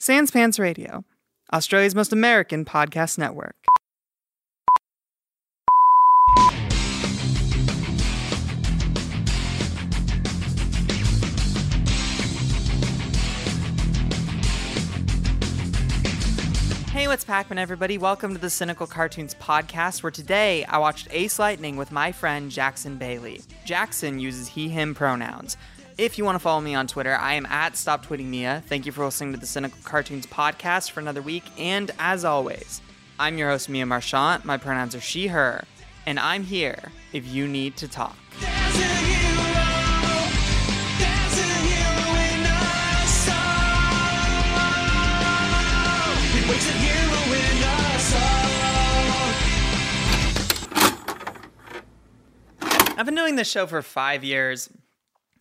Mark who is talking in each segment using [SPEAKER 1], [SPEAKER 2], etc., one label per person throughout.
[SPEAKER 1] Sans Pants Radio, Australia's most American podcast network. Hey, what's Pac-Man, everybody? Welcome to the Cynical Cartoons podcast, where today I watched Ace Lightning with my friend Jackson Bailey. Jackson uses he/him pronouns. If you want to follow me on Twitter, I am at Stop Tweeting Mia. Thank you for listening to the Cynical Cartoons podcast for another week, and as always, I'm your host Mia Marchant. My pronouns are she/her, and I'm here if you need to talk. I've been doing this show for five years,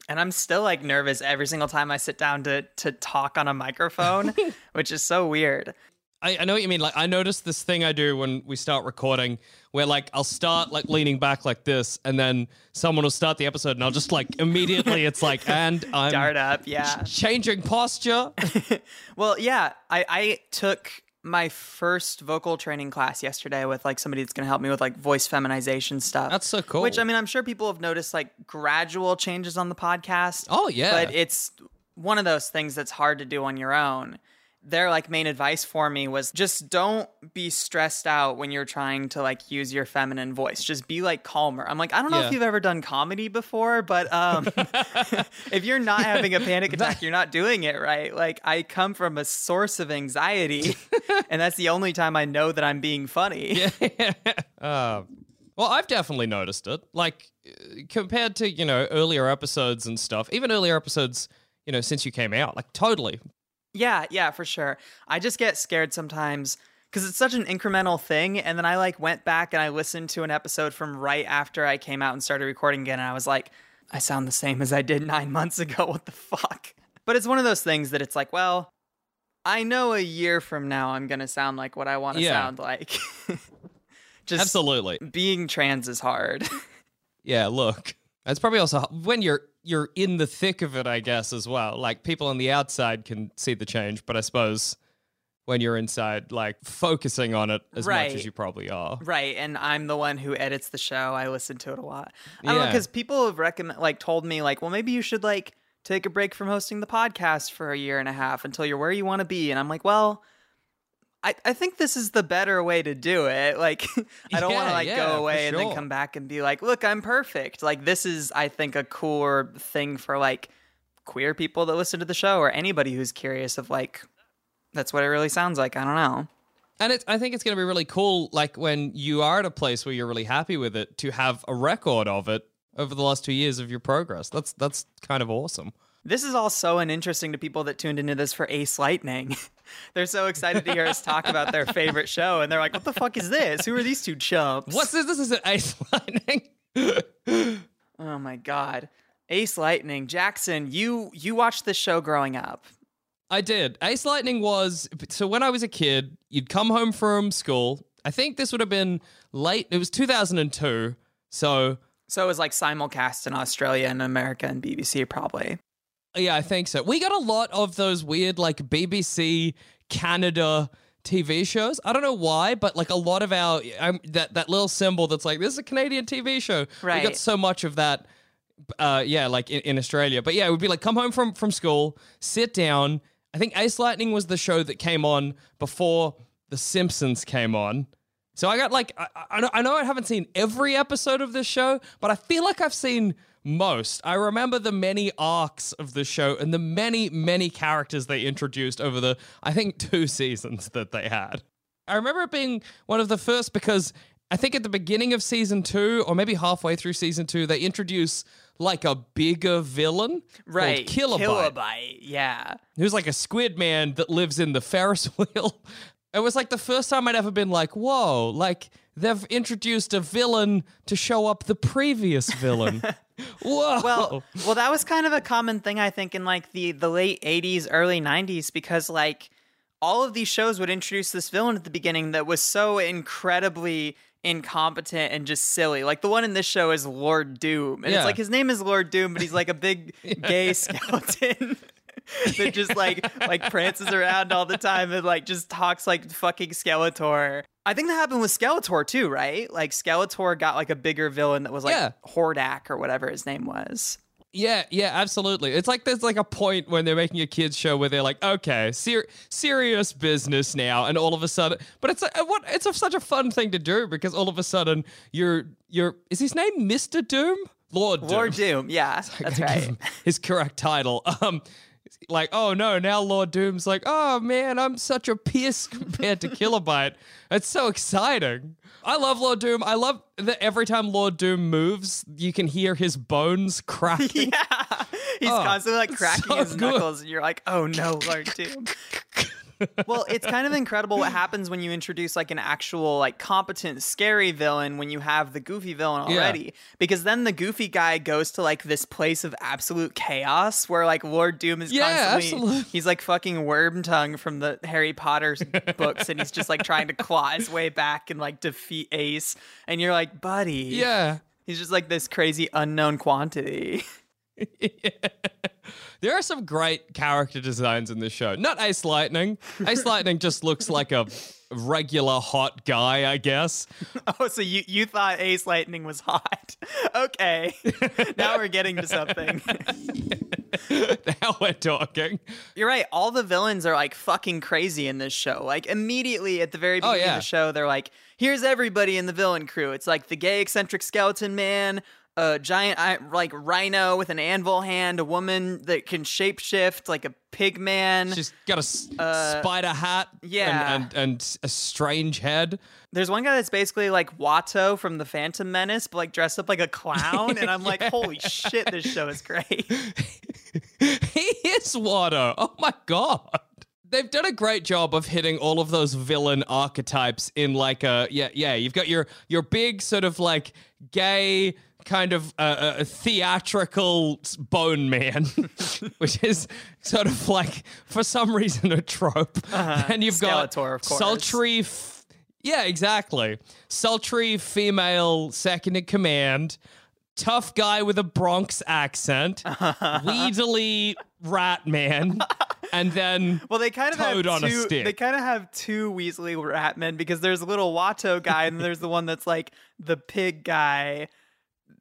[SPEAKER 1] and I'm still like nervous every single time I sit down to to talk on a microphone, which is so weird.
[SPEAKER 2] I, I know what you mean. Like, I noticed this thing I do when we start recording where, like, I'll start, like, leaning back like this, and then someone will start the episode, and I'll just, like, immediately, it's like, and I'm
[SPEAKER 1] Start up, yeah.
[SPEAKER 2] changing posture.
[SPEAKER 1] Well, yeah, I, I took my first vocal training class yesterday with like somebody that's going to help me with like voice feminization stuff.
[SPEAKER 2] That's so cool.
[SPEAKER 1] Which I mean, I'm sure people have noticed like gradual changes on the podcast.
[SPEAKER 2] Oh, yeah.
[SPEAKER 1] But it's one of those things that's hard to do on your own. Their like main advice for me was just don't be stressed out when you're trying to like use your feminine voice. Just be like calmer. I'm like, I don't know
[SPEAKER 2] Yeah.
[SPEAKER 1] if you've ever done comedy before, but um if you're not having a panic attack, you're not doing it right. Like I come from a source of anxiety, and that's the only time I know that I'm being funny.
[SPEAKER 2] Uh, well, I've definitely noticed it. Like, uh, compared to, you know, earlier episodes and stuff, even earlier episodes, you know, since you came out, like, totally.
[SPEAKER 1] Yeah, yeah, for sure. I just get scared sometimes because it's such an incremental thing. And then I like went back and I listened to an episode from right after I came out and started recording again. And I was like, I sound the same as I did nine months ago. What the fuck? But it's one of those things that it's like, well, I know a year from now I'm going to sound like what I want to
[SPEAKER 2] Yeah.
[SPEAKER 1] sound like. just
[SPEAKER 2] Absolutely.
[SPEAKER 1] being trans is hard.
[SPEAKER 2] Yeah, look. It's probably also when you're you're in the thick of it, I guess, as well. Like people on the outside can see the change, but I suppose when you're inside, like focusing on it as much as you probably are.
[SPEAKER 1] Right, and I'm the one who edits the show. I listen to it a lot. I
[SPEAKER 2] Yeah.
[SPEAKER 1] because people have recommend like told me like, well, maybe you should like take a break from hosting the podcast for a year and a half until you're where you want to be. And I'm like, well, I, I think this is the better way to do it. Like, I don't want to like
[SPEAKER 2] yeah,
[SPEAKER 1] go away and then come back and be like, look, I'm perfect. Like, this is, I think, a cooler thing for like queer people that listen to the show or anybody who's curious of like, that's what it really sounds like. I don't know.
[SPEAKER 2] And it's, I think it's going to be really cool, like when you are at a place where you're really happy with it, to have a record of it over the last two years of your progress. That's that's kind of awesome.
[SPEAKER 1] This is all so uninteresting to people that tuned into this for Ace Lightning. they're so excited to hear us talk about their favorite show, and they're like, "What the fuck is this? Who are these two chumps?"
[SPEAKER 2] What's this? This is an ace lightning.
[SPEAKER 1] Oh my god, Ace Lightning, Jackson, you you watched this show growing up.
[SPEAKER 2] I did. Ace Lightning was so when I was a kid, you'd come home from school. I think this would have been late. It was 2002. So
[SPEAKER 1] So it was like simulcast in Australia and America and BBC probably.
[SPEAKER 2] Yeah, I think so. We got a lot of those weird like BBC Canada TV shows. I don't know why, but like a lot of our um, that that little symbol that's like this is a Canadian TV show.
[SPEAKER 1] Right.
[SPEAKER 2] We got so much of that. Uh, yeah, like in, in Australia. But yeah, it would be like come home from from school, sit down. I think Ace Lightning was the show that came on before The Simpsons came on. So I got like I, I, I know I haven't seen every episode of this show, but I feel like I've seen most. I remember the many arcs of the show and the many many characters they introduced over the I think two seasons that they had. I remember it being one of the first because I think at the beginning of season two, or maybe halfway through season two, they introduce like a bigger villain
[SPEAKER 1] right.
[SPEAKER 2] Kilobyte,
[SPEAKER 1] Kilobyte. Yeah.
[SPEAKER 2] who's like a squid man that lives in the Ferris wheel. It was like the first time I'd ever been like, whoa, like they've introduced a villain to show up the previous villain. whoa.
[SPEAKER 1] Well, well, that was kind of a common thing I think in like the the late '80s, early '90s, because like all of these shows would introduce this villain at the beginning that was so incredibly incompetent and just silly. Like the one in this show is Lord Doom, and
[SPEAKER 2] Yeah.
[SPEAKER 1] it's like his name is Lord Doom, but he's like a big gay skeleton. that just like like prances around all the time and like just talks like fucking Skeletor. I think that happened with Skeletor too, right? Like Skeletor got like a bigger villain that was like
[SPEAKER 2] Yeah.
[SPEAKER 1] Hordak or whatever his name was.
[SPEAKER 2] Yeah, yeah, absolutely. It's like there's like a point when they're making a kids show where they're like, okay, ser- serious business now, and all of a sudden, but it's a, what it's a, such a fun thing to do because all of a sudden you're you're is his name Mister Doom, Lord Doom.
[SPEAKER 1] Lord Doom, yeah, that's right.
[SPEAKER 2] his correct title. Um, like, oh no, now Lord Doom's like, oh man, I'm such a piss compared to Kilobyte. It's so exciting. I love Lord Doom. I love that every time Lord Doom moves, you can hear his bones cracking.
[SPEAKER 1] Yeah, he's
[SPEAKER 2] Oh,
[SPEAKER 1] constantly like cracking
[SPEAKER 2] so
[SPEAKER 1] his
[SPEAKER 2] good.
[SPEAKER 1] knuckles, and you're like, "Oh no, Lord Doom." well, it's kind of incredible what happens when you introduce like an actual like competent scary villain when you have the goofy villain
[SPEAKER 2] Yeah.
[SPEAKER 1] already. Because then the goofy guy goes to like this place of absolute chaos where like Lord Doom is
[SPEAKER 2] Yeah,
[SPEAKER 1] constantly
[SPEAKER 2] absolutely.
[SPEAKER 1] he's like fucking worm tongue from the Harry Potter's books and he's just like trying to claw his way back and like defeat Ace and you're like, "Buddy."
[SPEAKER 2] Yeah.
[SPEAKER 1] He's just like this crazy unknown quantity.
[SPEAKER 2] There are some great character designs in this show. Not Ace Lightning. Ace Lightning just looks like a regular hot guy, I guess.
[SPEAKER 1] Oh, so you, you thought Ace Lightning was hot. Okay. now we're getting to something.
[SPEAKER 2] now we're talking.
[SPEAKER 1] You're right. All the villains are like fucking crazy in this show. Like immediately at the very
[SPEAKER 2] Oh,
[SPEAKER 1] beginning
[SPEAKER 2] yeah.
[SPEAKER 1] of the show, they're like, here's everybody in the villain crew. It's like the gay eccentric skeleton man, a giant like rhino with an anvil hand, a woman that can shapeshift like a pig man.
[SPEAKER 2] She's got a s- spider hat
[SPEAKER 1] Uh, yeah.
[SPEAKER 2] and, and, and a strange head.
[SPEAKER 1] There's one guy that's basically like Watto from the Phantom Menace, but like dressed up like a clown. And I'm like, holy shit, this show is great.
[SPEAKER 2] he is Watto. Oh my god. They've done a great job of hitting all of those villain archetypes in like a yeah yeah. You've got your your big sort of like gay kind of uh, uh, theatrical s- bone man, which is sort of like for some reason a trope. And you've got
[SPEAKER 1] Uh-huh. Skeletor, of
[SPEAKER 2] sultry. F- yeah, exactly. Sultry female second in command. Tough guy with a Bronx accent, weedily rat man, and then
[SPEAKER 1] Well, they kind of have
[SPEAKER 2] on a
[SPEAKER 1] two. They kind of have two Weasley Ratmen because there's a little Watto guy and there's the one that's like the pig guy.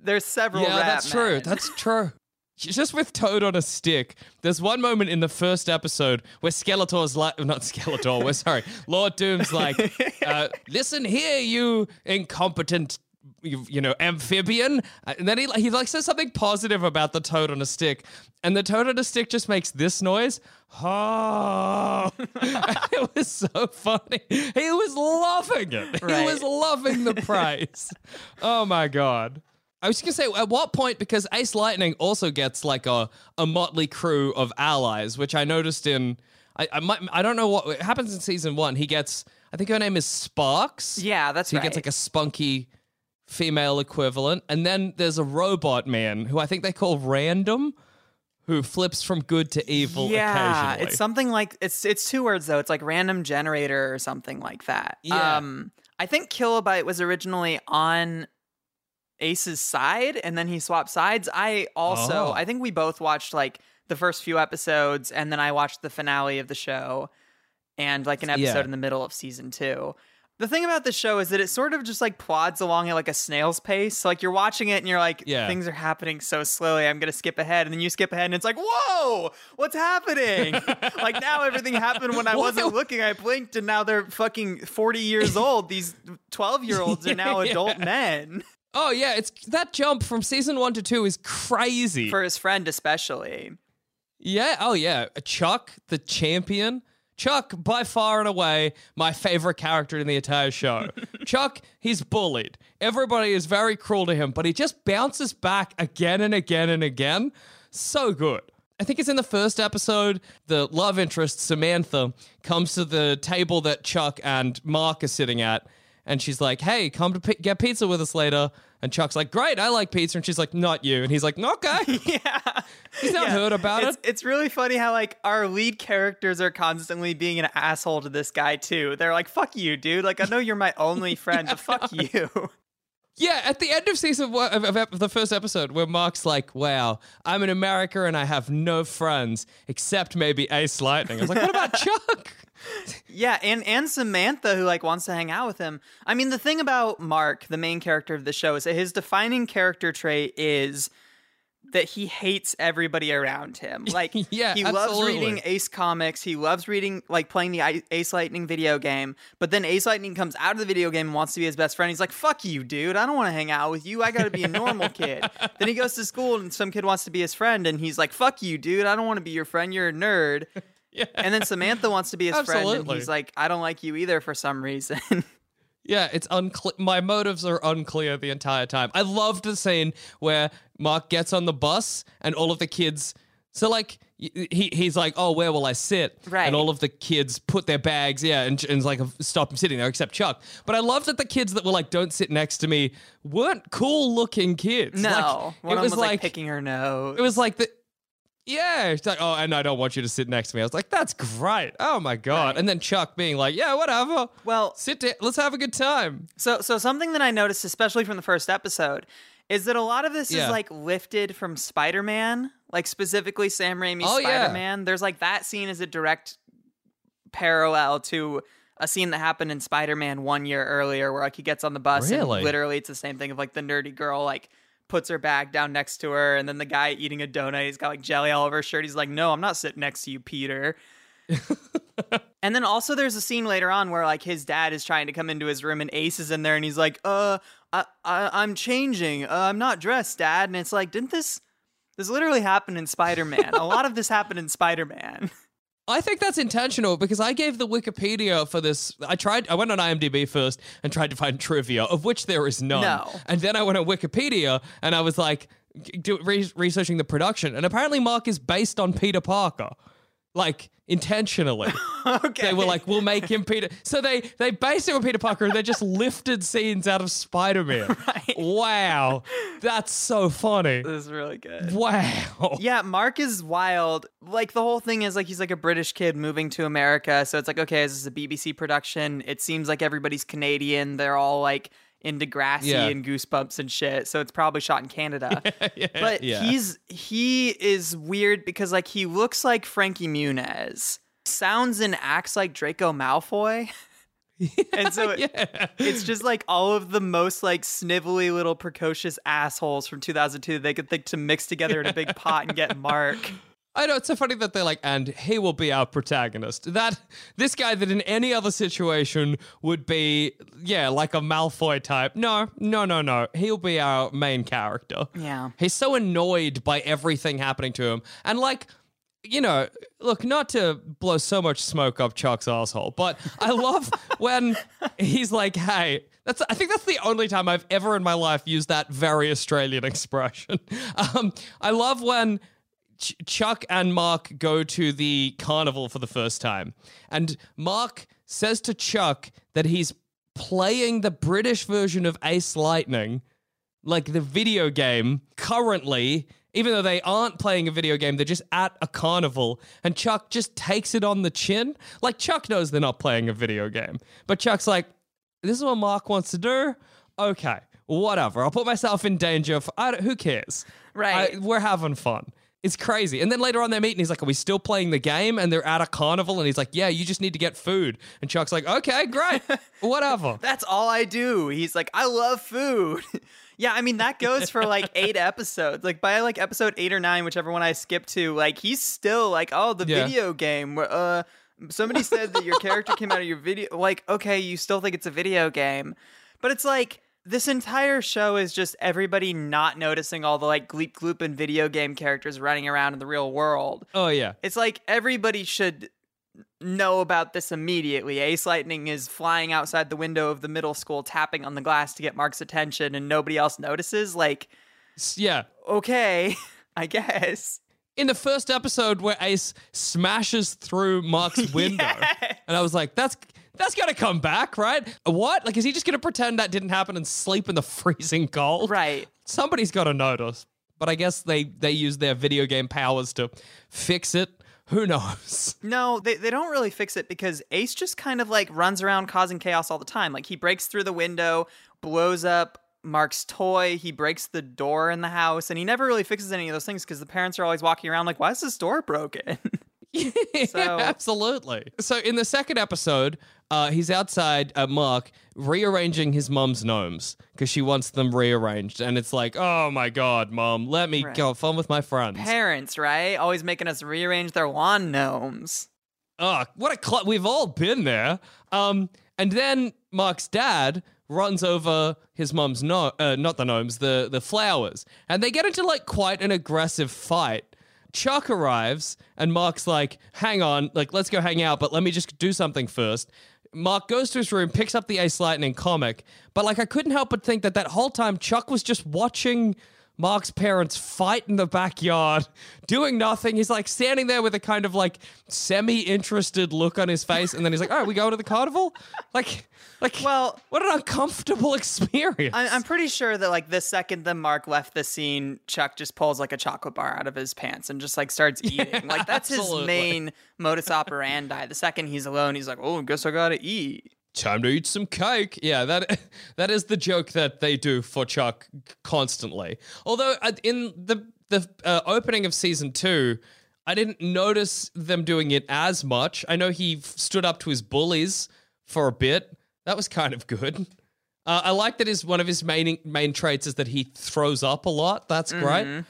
[SPEAKER 1] There's several.
[SPEAKER 2] yeah, that's true. That's true. Just with Toad on a stick, there's one moment in the first episode where Skeletor's like, not Skeletor, we're sorry, Lord Doom's like, uh, listen here, you incompetent, you, you know, amphibian. Uh, And then he, he like says something positive about the Toad on a stick, and the Toad on a stick just makes this noise. Oh, it was so funny. He was loving it. He was loving the praise. oh my god. I was just gonna say, at what point? Because Ace Lightning also gets like a, a motley crew of allies, which I noticed in. I I, might, I don't know what it happens in season one. He gets, I think her name is Sparks.
[SPEAKER 1] Yeah, that's
[SPEAKER 2] so he
[SPEAKER 1] right.
[SPEAKER 2] gets like a spunky female equivalent, and then there's a robot man who I think they call Random, who flips from good to evil
[SPEAKER 1] yeah, it's something like it's it's two words though. It's like random generator or something like that.
[SPEAKER 2] Yeah.
[SPEAKER 1] Um, I think Kilobyte was originally on Ace's side, and then he swapped sides. I also,
[SPEAKER 2] Oh.
[SPEAKER 1] I think we both watched like the first few episodes, and then I watched the finale of the show, and like an episode
[SPEAKER 2] Yeah.
[SPEAKER 1] in the middle of season two. The thing about this show is that it sort of just like plods along at like a snail's pace. So like you're watching it and you're like,
[SPEAKER 2] Yeah.
[SPEAKER 1] things are happening so slowly. I'm gonna skip ahead, and then you skip ahead, and it's like, whoa, what's happening? like now everything happened when I wasn't looking. I blinked, and now they're fucking 40 years old. These 12 year olds are now
[SPEAKER 2] Yeah.
[SPEAKER 1] adult men.
[SPEAKER 2] Oh yeah, it's that jump from season one to two is crazy.
[SPEAKER 1] For his friend, especially.
[SPEAKER 2] Yeah. Oh, yeah. Chuck, the champion. Chuck, by far and away, my favorite character in the entire show. Chuck, he's bullied. Everybody is very cruel to him, but he just bounces back again and again and again. So good. I think it's in the first episode. The love interest, Samantha, comes to the table that Chuck and Mark are sitting at. And she's like, hey, come to p- get pizza with us later. And Chuck's like, great, I like pizza. And she's like, not you. And he's like, okay.
[SPEAKER 1] yeah.
[SPEAKER 2] He's not
[SPEAKER 1] Yeah.
[SPEAKER 2] heard about
[SPEAKER 1] it's,
[SPEAKER 2] it.
[SPEAKER 1] It's really funny how like our lead characters are constantly being an asshole to this guy too. They're like, "Fuck you, dude! Like I know you're my only friend, but fuck you."
[SPEAKER 2] Yeah, at the end of season one of, of, the first episode, where Mark's like, "Wow, I'm in America and I have no friends except maybe Ace Lightning." I was like, "What about Chuck?"
[SPEAKER 1] yeah, and and Samantha who like wants to hang out with him. I mean, the thing about Mark, the main character of the show, is that his defining character trait is that he hates everybody around him. Like,
[SPEAKER 2] Yeah,
[SPEAKER 1] he loves reading Ace comics. He loves reading, like, playing the Ace Lightning video game. But then Ace Lightning comes out of the video game and wants to be his best friend. He's like, "Fuck you, dude! I don't want to hang out with you. I got to be a normal kid." then he goes to school and some kid wants to be his friend, and he's like, "Fuck you, dude! I don't want to be your friend. You're a nerd."
[SPEAKER 2] Yeah.
[SPEAKER 1] And then Samantha wants to be his friend, and he's like, "I don't like you either for some reason."
[SPEAKER 2] Yeah, it's unclear. My motives are unclear the entire time. I loved the scene where Mark gets on the bus and all of the kids. So like he he's like, oh, where will I sit?
[SPEAKER 1] Right.
[SPEAKER 2] And all of the kids put their bags, yeah, and, and like stop him sitting there, except Chuck. But I loved that the kids that were like, don't sit next to me, weren't cool looking kids.
[SPEAKER 1] no,
[SPEAKER 2] like,
[SPEAKER 1] one
[SPEAKER 2] it was
[SPEAKER 1] was like,
[SPEAKER 2] like
[SPEAKER 1] picking her nose.
[SPEAKER 2] it was like the. Yeah, it's like, oh, and I don't want you to sit next to me. I was like, that's great. Oh my god!
[SPEAKER 1] Right.
[SPEAKER 2] And then Chuck being like, yeah, whatever.
[SPEAKER 1] Well-
[SPEAKER 2] sit down. Let's have a good time.
[SPEAKER 1] So, so something that I noticed, especially from the first episode, is that a lot of this
[SPEAKER 2] Yeah.
[SPEAKER 1] is like lifted from Spider-Man, like specifically Sam Raimi's
[SPEAKER 2] Oh.
[SPEAKER 1] Spider-Man. There's like that scene is a direct parallel to a scene that happened in Spider-Man one year earlier, where like he gets on the bus
[SPEAKER 2] Really?
[SPEAKER 1] and literally it's the same thing of like the nerdy girl like puts her bag down next to her, and then the guy eating a donut, he's got like jelly all over his shirt. He's like, "No, I'm not sitting next to you, Peter." And then also there's a scene later on where like his dad is trying to come into his room and Ace is in there and he's like, "Uh, I, I I'm changing. Uh, I'm not dressed, Dad." And it's like, didn't this this literally happen in Spider-Man? a lot of this happened in Spider-Man.
[SPEAKER 2] I think that's intentional because I gave the Wikipedia for this. I tried. I went on IMDb first and tried to find trivia, of which there is none.
[SPEAKER 1] No.
[SPEAKER 2] And then I went on Wikipedia and I was like, do, re- researching the production, and apparently Mark is based on Peter Parker, like intentionally.
[SPEAKER 1] okay.
[SPEAKER 2] they were like, "We'll make him Peter." So they they based it on Peter Parker. and They just lifted scenes out of Spider Man.
[SPEAKER 1] Right.
[SPEAKER 2] Wow, that's so funny.
[SPEAKER 1] this is really good.
[SPEAKER 2] Wow.
[SPEAKER 1] Yeah, Mark is wild. Like the whole thing is like he's like a British kid moving to America. So it's like, okay, is this is a BBC production. It seems like everybody's Canadian. They're all like into Degrassi
[SPEAKER 2] Yeah.
[SPEAKER 1] and Goosebumps and shit. So it's probably shot in Canada. but
[SPEAKER 2] yeah.
[SPEAKER 1] he's he is weird because like he looks like Frankie Muniz, sounds and acts like Draco Malfoy. and so it-
[SPEAKER 2] yeah.
[SPEAKER 1] it's just like all of the most like snivelly little precocious assholes from 2002 that they could think to mix together in a big pot and get Mark.
[SPEAKER 2] I know it's so funny that they're like, and he will be our protagonist. That this guy that in any other situation would be, yeah, like a Malfoy type. No, no, no, no. He'll be our main character.
[SPEAKER 1] Yeah.
[SPEAKER 2] He's so annoyed by everything happening to him, and like. You know, look, not to blow so much smoke up Chuck's asshole, but I love when he's like, "Hey, that's." I think that's the only time I've ever in my life used that very Australian expression. Um, I love when Ch- Chuck and Mark go to the carnival for the first time. And Mark says to Chuck that he's playing the British version of Ace Lightning, like the video game, currently, even though they aren't playing a video game, they're just at a carnival. And Chuck just takes it on the chin. Like, Chuck knows they're not playing a video game. But Chuck's like, this is what Mark wants to do. Okay, whatever. I'll put myself in danger. For, I don't, who cares?
[SPEAKER 1] Right.
[SPEAKER 2] I- we're having fun. It's crazy. And then later on, they meet and he's like, Are we still playing the game? And they're at a carnival. And he's like, Yeah, you just need to get food. And Chuck's like, Okay, great. Whatever.
[SPEAKER 1] That's all I do. He's like, I love food. yeah, I mean that goes for like eight episodes. Like by like episode eight or nine, whichever one I skip to, like he's still like, oh, the
[SPEAKER 2] Yeah.
[SPEAKER 1] video game. where, Uh, somebody said that your character came out of your video. Like, okay, you still think it's a video game, but it's like. This entire show is just everybody not noticing all the like gleep gloop and video game characters running around in the real world.
[SPEAKER 2] Oh, yeah.
[SPEAKER 1] It's like everybody should know about this immediately. Ace Lightning is flying outside the window of the middle school, tapping on the glass to get Mark's attention, and nobody else notices. Like,
[SPEAKER 2] Yeah.
[SPEAKER 1] okay, I guess.
[SPEAKER 2] In the first episode where Ace smashes through Mark's window,
[SPEAKER 1] Yes.
[SPEAKER 2] and I was like, that's that's gonna come back, right? What? Like, is he just gonna pretend that didn't happen and sleep in the freezing cold?
[SPEAKER 1] Right.
[SPEAKER 2] Somebody's gotta notice. But I guess they they use their video game powers to fix it. Who knows?
[SPEAKER 1] No, they, they don't really fix it because Ace just kind of like runs around causing chaos all the time. Like he breaks through the window, blows up Mark's toy, he breaks the door in the house, and he never really fixes any of those things because the parents are always walking around like, why is this door broken? So-
[SPEAKER 2] yeah, absolutely. So in the second episode, uh, he's outside at Mark rearranging his mum's gnomes because she wants them rearranged, and it's like, oh my god, mom, let me
[SPEAKER 1] Right.
[SPEAKER 2] go have fun with my friends.
[SPEAKER 1] parents, right? Always making us rearrange their lawn gnomes.
[SPEAKER 2] Oh, what a cl- we've all been there. Um, and then Mark's dad runs over his mum's no, uh, not the gnomes, the the flowers, and they get into like quite an aggressive fight. Chuck arrives, and Mark's like, "Hang on, like let's go hang out, but let me just do something first. Mark goes to his room, picks up the Ace Lightning comic, but like I couldn't help but think that that whole time Chuck was just watching Mark's parents fight in the backyard, doing nothing. He's like standing there with a kind of like semi-interested look on his face, and then he's like, "Oh, we go to the carnival?" Like, like,
[SPEAKER 1] Well-
[SPEAKER 2] what an uncomfortable experience.
[SPEAKER 1] I- I'm pretty sure that like the second that Mark left the scene, Chuck just pulls like a chocolate bar out of his pants and just like starts eating. like that's
[SPEAKER 2] absolutely.
[SPEAKER 1] his main modus operandi. The second he's alone, he's like, "Oh, guess I gotta eat."
[SPEAKER 2] Time to eat some cake. Yeah, that that is the joke that they do for Chuck constantly. Although uh, in the the uh, opening of season two, I didn't notice them doing it as much. I know he stood up to his bullies for a bit. That was kind of good. Uh, I like that his one of his main main traits is that he throws up a lot. That's great.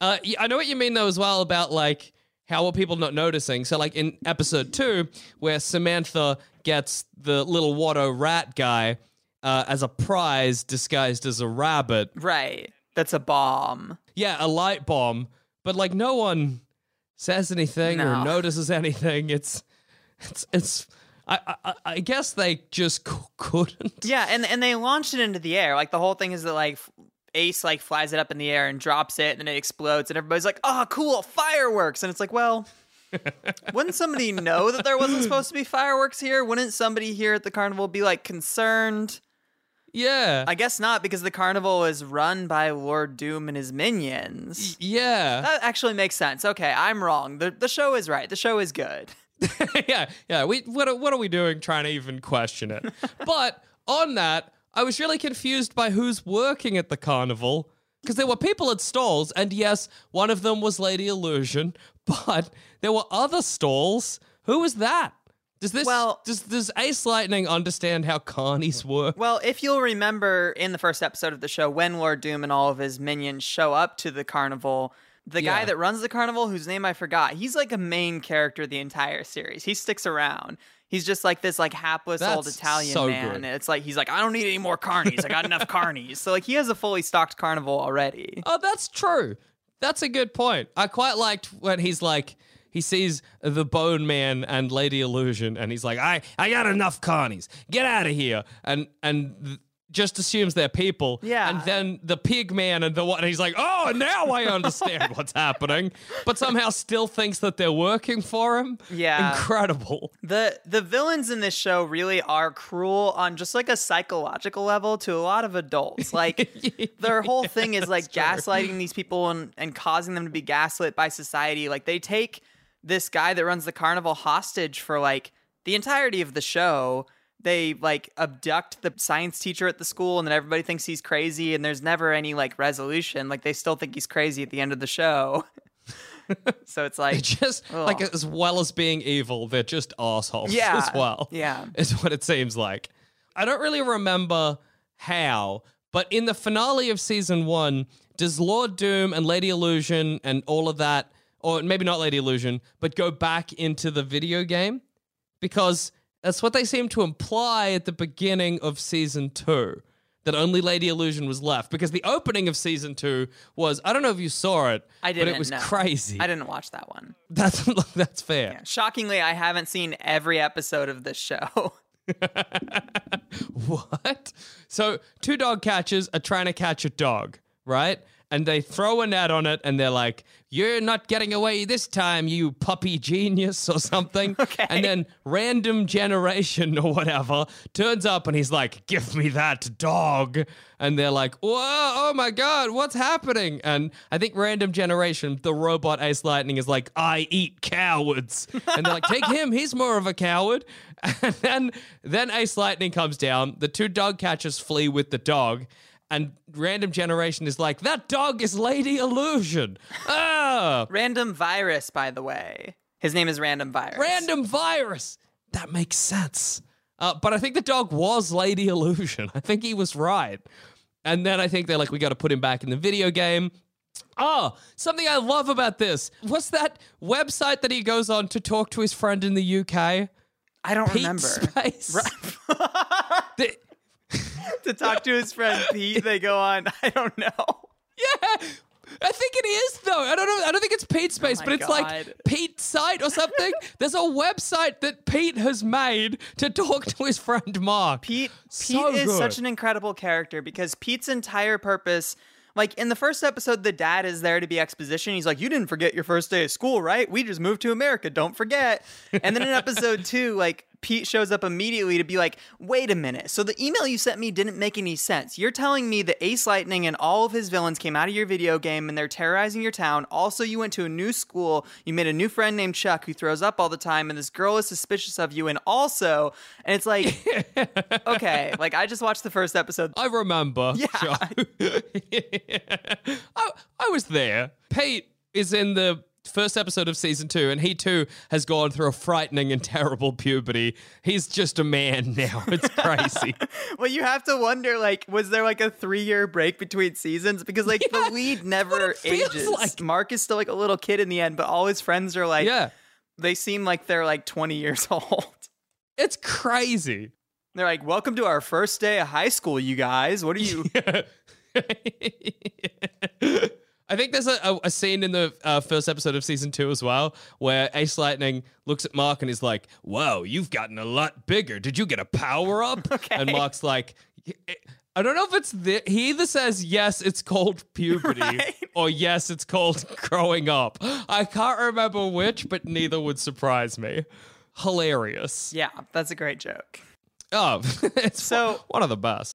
[SPEAKER 2] Uh, I know what you mean though as well about like how are people not noticing? So like in episode two, where Samantha gets the little Watto rat guy uh, as a prize disguised as a rabbit.
[SPEAKER 1] Right. That's a bomb.
[SPEAKER 2] Yeah, a light bomb, but like no one says anything or notices anything. It's it's it's. I, I, I guess they just c- couldn't.
[SPEAKER 1] Yeah, and and they launched it into the air. Like the whole thing is that like Ace like flies it up in the air and drops it, and then it explodes, and everybody's like, "Oh, cool, fireworks!" And it's like, well. Wouldn't somebody know that there wasn't supposed to be fireworks here? Wouldn't somebody here at the carnival be like concerned?
[SPEAKER 2] Yeah.
[SPEAKER 1] I guess not, because the carnival is run by Lord Doom and his minions.
[SPEAKER 2] yeah.
[SPEAKER 1] That actually makes sense. Okay, I'm wrong. The the show is right. The show is good.
[SPEAKER 2] yeah, yeah. We what are, what are we doing trying to even question it? but on that, I was really confused by who's working at the carnival because there were people at stalls, and yes, one of them was Lady Illusion, but there were other stalls. Who was that? Does this
[SPEAKER 1] Well-
[SPEAKER 2] does does Ace Lightning understand how carnies work?
[SPEAKER 1] Well, if you'll remember in the first episode of the show, when Lord Doom and all of his minions show up to the carnival, the guy that runs the carnival, whose name I forgot, he's like a main character the entire series. He sticks around. He's just like this like hapless old Italian
[SPEAKER 2] so
[SPEAKER 1] man.
[SPEAKER 2] good.
[SPEAKER 1] And it's like he's like, I don't need any more carnies. I got enough carnies. So like he has a fully stocked carnival already.
[SPEAKER 2] Oh, that's true. That's a good point. I quite liked when he's like he sees the Bone Man and Lady Illusion, and he's like, "I, I got enough carnies. Get out of here!" And and just assumes they're people.
[SPEAKER 1] Yeah.
[SPEAKER 2] And then the Pig Man and the one, he's like, "Oh, now I understand what's happening," but somehow still thinks that they're working for him.
[SPEAKER 1] Yeah.
[SPEAKER 2] Incredible.
[SPEAKER 1] The the villains in this show really are cruel on just like a psychological level to a lot of adults. Like their whole thing is like gaslighting these people and, and causing them to be gaslit by society. Like they take this guy that runs the carnival hostage for like the entirety of the show. They like abduct the science teacher at the school and then everybody thinks he's crazy and there's never any like resolution. Like they still think he's crazy at the end of the show. so it's like
[SPEAKER 2] Just like as well as being evil, they're just assholes
[SPEAKER 1] Yeah.
[SPEAKER 2] as well.
[SPEAKER 1] Yeah.
[SPEAKER 2] is what it seems like. I don't really remember how, but in the finale of season one, does Lord Doom and Lady Illusion and all of that, or maybe not Lady Illusion, but go back into the video game? Because that's what they seem to imply at the beginning of season two. that only Lady Illusion was left because the opening of season two was I don't know if you saw it,
[SPEAKER 1] I didn't.
[SPEAKER 2] but it was
[SPEAKER 1] no.
[SPEAKER 2] crazy.
[SPEAKER 1] I didn't watch that one.
[SPEAKER 2] That's that's fair.
[SPEAKER 1] Shockingly, I haven't seen every episode of this show.
[SPEAKER 2] What? So two dog catchers are trying to catch a dog, right? And they throw a net on it, and they're like, "You're not getting away this time, you puppy genius," or something.
[SPEAKER 1] Okay.
[SPEAKER 2] And then random generation or whatever turns up, and he's like, "Give me that dog." And they're like, "Whoa! Oh my god, what's happening?" And I think random generation, the robot Ace Lightning, is like, "I eat cowards," and they're like, "Take him, he's more of a coward." And then then Ace Lightning comes down. The two dog catchers flee with the dog. And random generation is like, that dog is Lady Illusion. Ah,
[SPEAKER 1] Random Virus, by the way. His name is Random Virus.
[SPEAKER 2] random virus. That makes sense. Uh, but I think the dog was Lady Illusion. I think he was right. And then I think they're like, we got to put him back in the video game. Oh, something I love about this. What's that website that he goes on to talk to his friend in the UK?
[SPEAKER 1] I don't
[SPEAKER 2] Pete
[SPEAKER 1] remember.
[SPEAKER 2] Space. The-
[SPEAKER 1] to talk to his friend Pete, they go on. I don't know.
[SPEAKER 2] Yeah. I think it is though. I don't know. I don't think it's Pete oh Space,
[SPEAKER 1] Oh
[SPEAKER 2] but it's
[SPEAKER 1] God.
[SPEAKER 2] like Pete site or something. There's a website that Pete has made to talk to his friend Mark.
[SPEAKER 1] Pete
[SPEAKER 2] So
[SPEAKER 1] Pete is
[SPEAKER 2] good.
[SPEAKER 1] such an incredible character because Pete's entire purpose like in the first episode the dad is there to be exposition. He's like, "You didn't forget your first day of school, right? We just moved to America. Don't forget." And then in episode 2, like Pete shows up immediately to be like, "Wait a minute. So the email you sent me didn't make any sense. You're telling me that Ace Lightning and all of his villains came out of your video game and they're terrorizing your town. Also, you went to a new school. You made a new friend named Chuck who throws up all the time and this girl is suspicious of you and also and it's like okay, like I just watched the first episode.
[SPEAKER 2] I remember.
[SPEAKER 1] Yeah.
[SPEAKER 2] I, I was there. Pete is in the first episode of season two, and he too has gone through a frightening and terrible puberty. He's just a man now. It's crazy.
[SPEAKER 1] Well, you have to wonder like was there like a 3-year break between seasons because like
[SPEAKER 2] Yeah,
[SPEAKER 1] the lead never ages.
[SPEAKER 2] like.
[SPEAKER 1] Mark is still like a little kid in the end, but all his friends are like
[SPEAKER 2] yeah.
[SPEAKER 1] they seem like they're like 20 years old.
[SPEAKER 2] It's crazy.
[SPEAKER 1] They're like, "Welcome to our first day of high school, you guys. What are you
[SPEAKER 2] I think there's a, a, scene in the uh, first episode of season two as well where Ace Lightning looks at Mark and is like, "Whoa, you've gotten a lot bigger. Did you get a power up?"
[SPEAKER 1] Okay.
[SPEAKER 2] And Mark's like, "I don't know if it's the." He either says yes, it's called puberty,
[SPEAKER 1] Right.
[SPEAKER 2] or yes, it's called growing up. I can't remember which, but neither would surprise me. Hilarious.
[SPEAKER 1] Yeah, that's a great joke.
[SPEAKER 2] Oh, it's
[SPEAKER 1] So-
[SPEAKER 2] one of the best.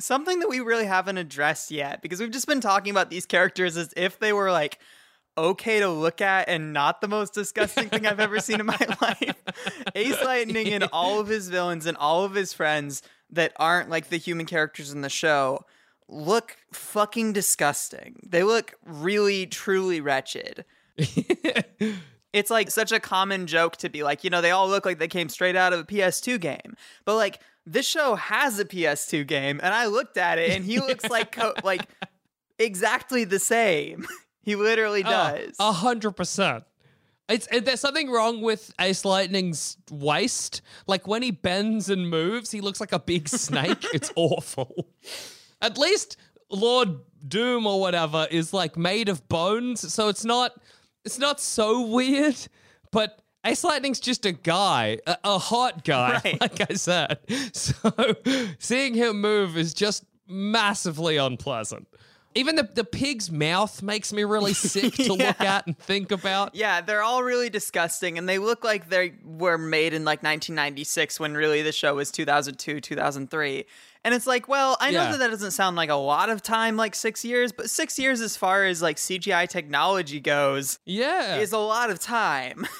[SPEAKER 1] Something that we really haven't addressed yet because we've just been talking about these characters as if they were like okay to look at and not the most disgusting thing I've ever seen in my life. Ace Lightning and all of his villains and all of his friends that aren't like the human characters in the show look fucking disgusting. They look really truly wretched. it's like such a common joke to be like, you know, they all look like they came straight out of a PS2 game. But like this show has a PS2 game and I looked at it and he looks like co- like exactly the same. He literally oh, does.
[SPEAKER 2] A hundred percent. It's it, there's something wrong with Ace Lightning's waist. Like when he bends and moves, he looks like a big snake. it's awful. At least Lord Doom or whatever is like made of bones, so it's not it's not so weird. But Ace Lightning's just a guy, a, a hot guy,
[SPEAKER 1] Right.
[SPEAKER 2] like I said. So seeing him move is just massively unpleasant. Even the, the pig's mouth makes me really sick to look at and think about.
[SPEAKER 1] Yeah, they're all really disgusting, and they look like they were made in like 1996 when really the show was 2002, 2003. And it's like, well, I know
[SPEAKER 2] Yeah.
[SPEAKER 1] that that doesn't sound like a lot of time, like six years, but six years as far as like CGI technology goes
[SPEAKER 2] Yeah.
[SPEAKER 1] is a lot of time.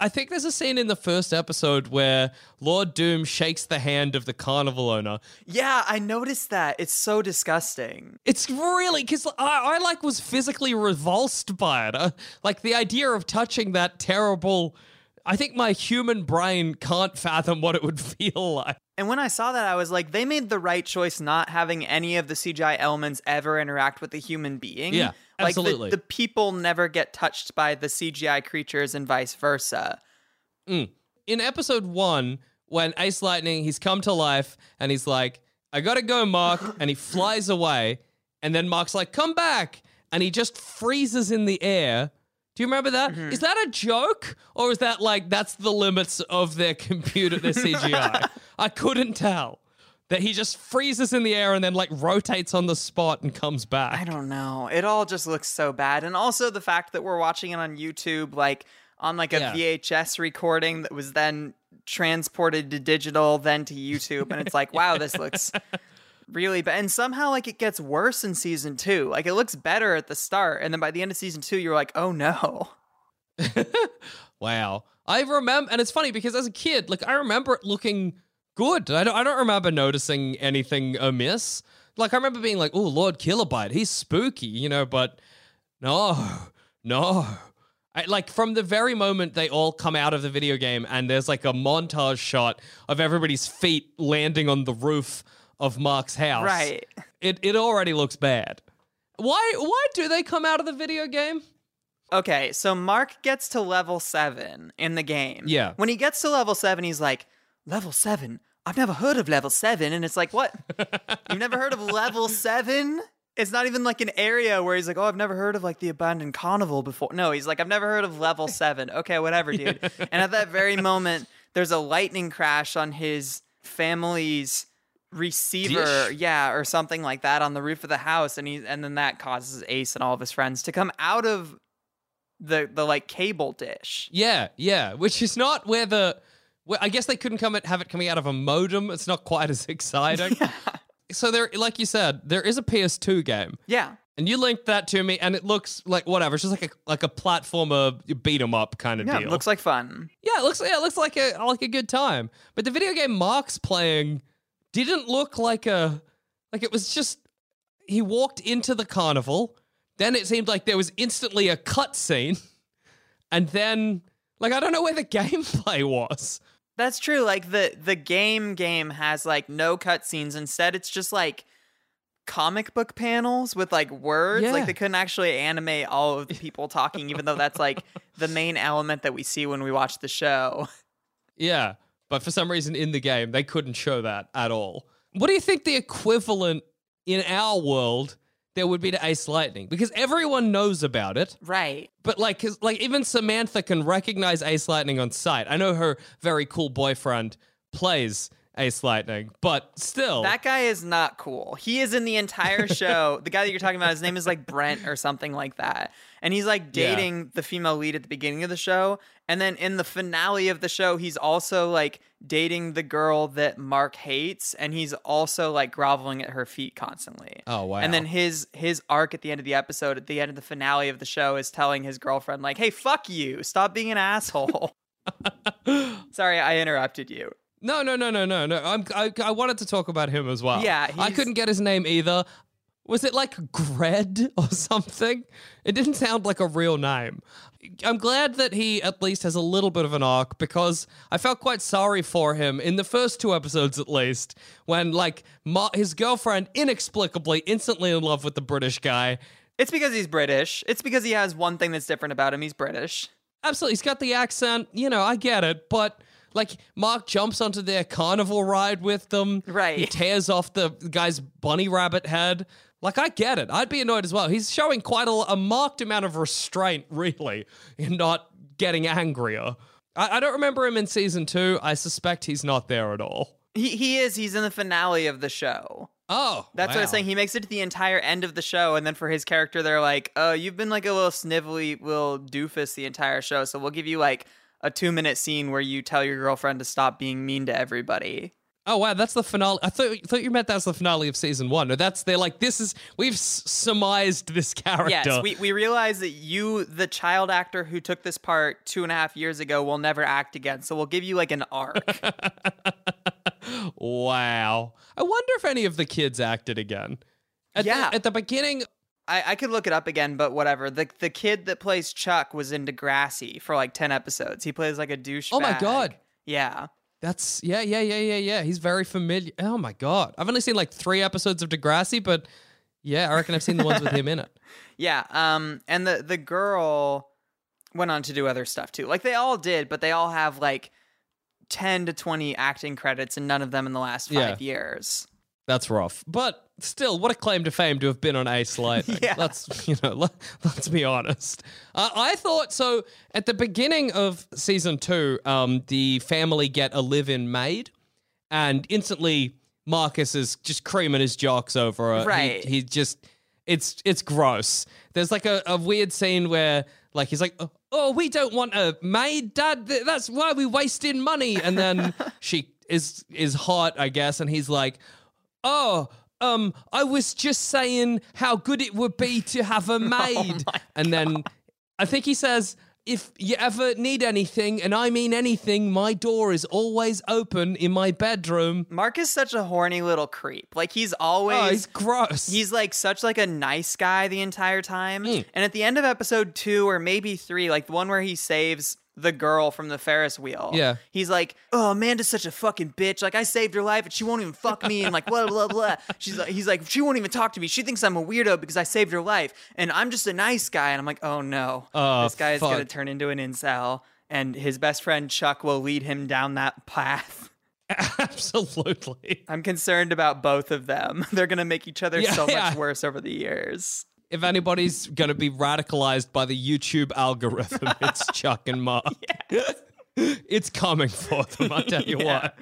[SPEAKER 2] I think there's a scene in the first episode where Lord Doom shakes the hand of the carnival owner.
[SPEAKER 1] yeah, I noticed that. It's so disgusting.
[SPEAKER 2] It's really because I, I like was physically revulsed by it. Uh, like the idea of touching that terrible. I think my human brain can't fathom what it would feel like.
[SPEAKER 1] And when I saw that, I was like, they made the right choice not having any of the CGI elements ever interact with the human being.
[SPEAKER 2] Yeah,
[SPEAKER 1] like the-
[SPEAKER 2] absolutely.
[SPEAKER 1] The, people never get touched by the CGI creatures and vice versa. Mm.
[SPEAKER 2] In episode one, when Ace Lightning he's come to life and he's like, "I gotta go, Mark," and he flies away, and then Mark's like, "Come back," and he just freezes in the air. Do you remember that? Is
[SPEAKER 1] Mm-hmm.
[SPEAKER 2] that a joke, or is that like that's the limits of their computer, their CGI? I couldn't tell. That he just freezes in the air and then like rotates on the spot and comes back.
[SPEAKER 1] I don't know. It all just looks so bad. And also the fact that we're watching it on YouTube, like on like a
[SPEAKER 2] Yeah.
[SPEAKER 1] VHS recording that was then transported to digital, then to YouTube. And it's like, wow, this looks really bad. And somehow like it gets worse in season two. Like it looks better at the start. And then by the end of season two, you're like, oh no.
[SPEAKER 2] Wow. I remember, and it's funny because as a kid, like I remember it looking good. I don't, I don't remember noticing anything amiss. Like I remember being like, "Oh, Lord Kilobyte, he's spooky," you know. But no, no. I, like from the very moment they all come out of the video game, and there's like a montage shot of everybody's feet landing on the roof of Mark's house.
[SPEAKER 1] Right.
[SPEAKER 2] It it already looks bad. Why why do they come out of the video game?
[SPEAKER 1] Okay, so Mark gets to level seven in the game.
[SPEAKER 2] Yeah.
[SPEAKER 1] When he gets to level seven, he's like, level seven? I've never heard of level seven. And it's like, what? You've never heard of level seven? It's not even like an area where he's like, oh, I've never heard of like the abandoned carnival before. No, he's like, I've never heard of level seven. Okay, whatever, dude. and at that very moment, there's a lightning crash on his family's receiver
[SPEAKER 2] Dish?
[SPEAKER 1] yeah or something like that on the roof of the house and he and then that causes ace and all of his friends to come out of the the like cable dish.
[SPEAKER 2] Yeah, yeah, which is not where the. Where, I guess they couldn't come at, have it coming out of a modem. It's not quite as exciting. So there, like you said, there is a PS2 game,
[SPEAKER 1] Yeah.
[SPEAKER 2] and you linked that to me, and it looks like whatever. It's just like a like a platformer beat 'em up kind of
[SPEAKER 1] Yeah,
[SPEAKER 2] deal.
[SPEAKER 1] looks like fun.
[SPEAKER 2] yeah, it looks yeah, it looks like a like a good time. But the video game Mark's playing didn't look like a like it was just he walked into the carnival. Then it seemed like there was instantly a cutscene, and then like I don't know where the gameplay was.
[SPEAKER 1] That's true. Like the the game game has like no cutscenes. Instead, it's just like comic book panels with like words.
[SPEAKER 2] Yeah.
[SPEAKER 1] Like they couldn't actually animate all of the people talking, even though that's like the main element that we see when we watch the show.
[SPEAKER 2] Yeah, but for some reason in the game they couldn't show that at all. What do you think the equivalent in our world there would be to Ace Lightning? Because everyone knows about it.
[SPEAKER 1] Right.
[SPEAKER 2] But like, 'cause, like even Samantha can recognize Ace Lightning on sight. I know her very cool boyfriend plays Ace Lightning, but still,
[SPEAKER 1] That guy is not cool. He is in the entire show. the guy that you're talking about, his name is like Brent or something like that. And he's like
[SPEAKER 2] Yeah.
[SPEAKER 1] dating the female lead at the beginning of the show. And then in the finale of the show, he's also like dating the girl that Mark hates. And he's also like groveling at her feet constantly.
[SPEAKER 2] Oh, wow.
[SPEAKER 1] And then his his arc at the end of the episode, at the end of the finale of the show, is telling his girlfriend, like, hey, fuck you. Stop being an asshole. Sorry, I interrupted you.
[SPEAKER 2] No, no, no, no, no, no. I'm, I, I wanted to talk about him as well.
[SPEAKER 1] Yeah,
[SPEAKER 2] I
[SPEAKER 1] he's-
[SPEAKER 2] couldn't get his name either. Was it like Gred or something? It didn't sound like a real name. I'm glad that he at least has a little bit of an arc because I felt quite sorry for him in the first two episodes, at least, when like Ma- his girlfriend inexplicably instantly in love with the British guy.
[SPEAKER 1] It's because he's British. It's because he has one thing that's different about him. He's British.
[SPEAKER 2] absolutely. He's got the accent. You know, I get it, but. Like Mark jumps onto their carnival ride with them.
[SPEAKER 1] Right.
[SPEAKER 2] He tears off the guy's bunny rabbit head. Like I get it. I'd be annoyed as well. He's showing quite a, a marked amount of restraint, really, in not getting angrier. I, I don't remember him in season two. I suspect he's not there at all.
[SPEAKER 1] He he is. He's in the finale of the show.
[SPEAKER 2] Oh,
[SPEAKER 1] That's what I was
[SPEAKER 2] wow.
[SPEAKER 1] saying. He makes it to the entire end of the show, and then for his character, they're like, "Oh, you've been like a little snivelly little doofus the entire show, so we'll give you like a two minute scene where you tell your girlfriend to stop being mean to everybody."
[SPEAKER 2] Oh wow, that's the finale. I thought thought you meant that's the finale of season one. No, that's they're like this is we've s- surmised this character.
[SPEAKER 1] Yes, we we realize that you, the child actor who took this part two and a half years ago, will never act again. So we'll give you like an arc.
[SPEAKER 2] wow. I wonder if any of the kids acted again. At
[SPEAKER 1] Yeah.
[SPEAKER 2] The, at the beginning,
[SPEAKER 1] I, I could look it up again, but whatever. The the kid that plays Chuck was in Degrassi for like ten episodes. He plays like a douchebag.
[SPEAKER 2] Oh my God.
[SPEAKER 1] Yeah.
[SPEAKER 2] that's yeah, yeah, yeah, yeah, yeah. He's very familiar. Oh my god, I've only seen like three episodes of Degrassi, but yeah, I reckon I've seen the ones with him in it.
[SPEAKER 1] Yeah. Um and the the girl went on to do other stuff too. Like they all did, but they all have like ten to twenty acting credits and none of them in the last five years.
[SPEAKER 2] That's rough. But still, what a claim to fame to have been on Ace Lightning.
[SPEAKER 1] Yeah.
[SPEAKER 2] Let's, you know, let, let's be honest. Uh, I thought so at the beginning of season two, um, the family get a live in maid, and instantly Marcus is just creaming his jocks over her. He-
[SPEAKER 1] Right.
[SPEAKER 2] He, just, it's it's gross. There's like a, a weird scene where like he's like, oh, we don't want a maid, Dad. That's why we wasting money. And then she is is hot, I guess, and he's like, oh. Um, I was just saying how good it would be to have a maid. and then I think he says, if you ever need anything, and I mean anything, my door is always open in my bedroom.
[SPEAKER 1] Mark is such a horny little creep. Like he's always
[SPEAKER 2] Oh, he's gross.
[SPEAKER 1] He's like such like a nice guy the entire time.
[SPEAKER 2] Mm.
[SPEAKER 1] And at the end of episode two or maybe three, like the one where he saves the girl from the Ferris wheel.
[SPEAKER 2] Yeah.
[SPEAKER 1] He's like, Oh, Amanda's such a fucking bitch. Like I saved her life and she won't even fuck me and like blah blah blah. She's like he's like, she won't even talk to me. She thinks I'm a weirdo because I saved her life. And I'm just a nice guy. And I'm like, oh no.
[SPEAKER 2] Oh,
[SPEAKER 1] this guy is gonna turn into an incel. And his best friend Chuck will lead him down that path.
[SPEAKER 2] Absolutely.
[SPEAKER 1] I'm concerned about both of them. They're going to make each other
[SPEAKER 2] Yeah,
[SPEAKER 1] so much
[SPEAKER 2] yeah.
[SPEAKER 1] worse over the years.
[SPEAKER 2] If anybody's going to be radicalized by the YouTube algorithm, it's Chuck and Mark. it's coming for them, I tell you
[SPEAKER 1] Yeah.
[SPEAKER 2] what.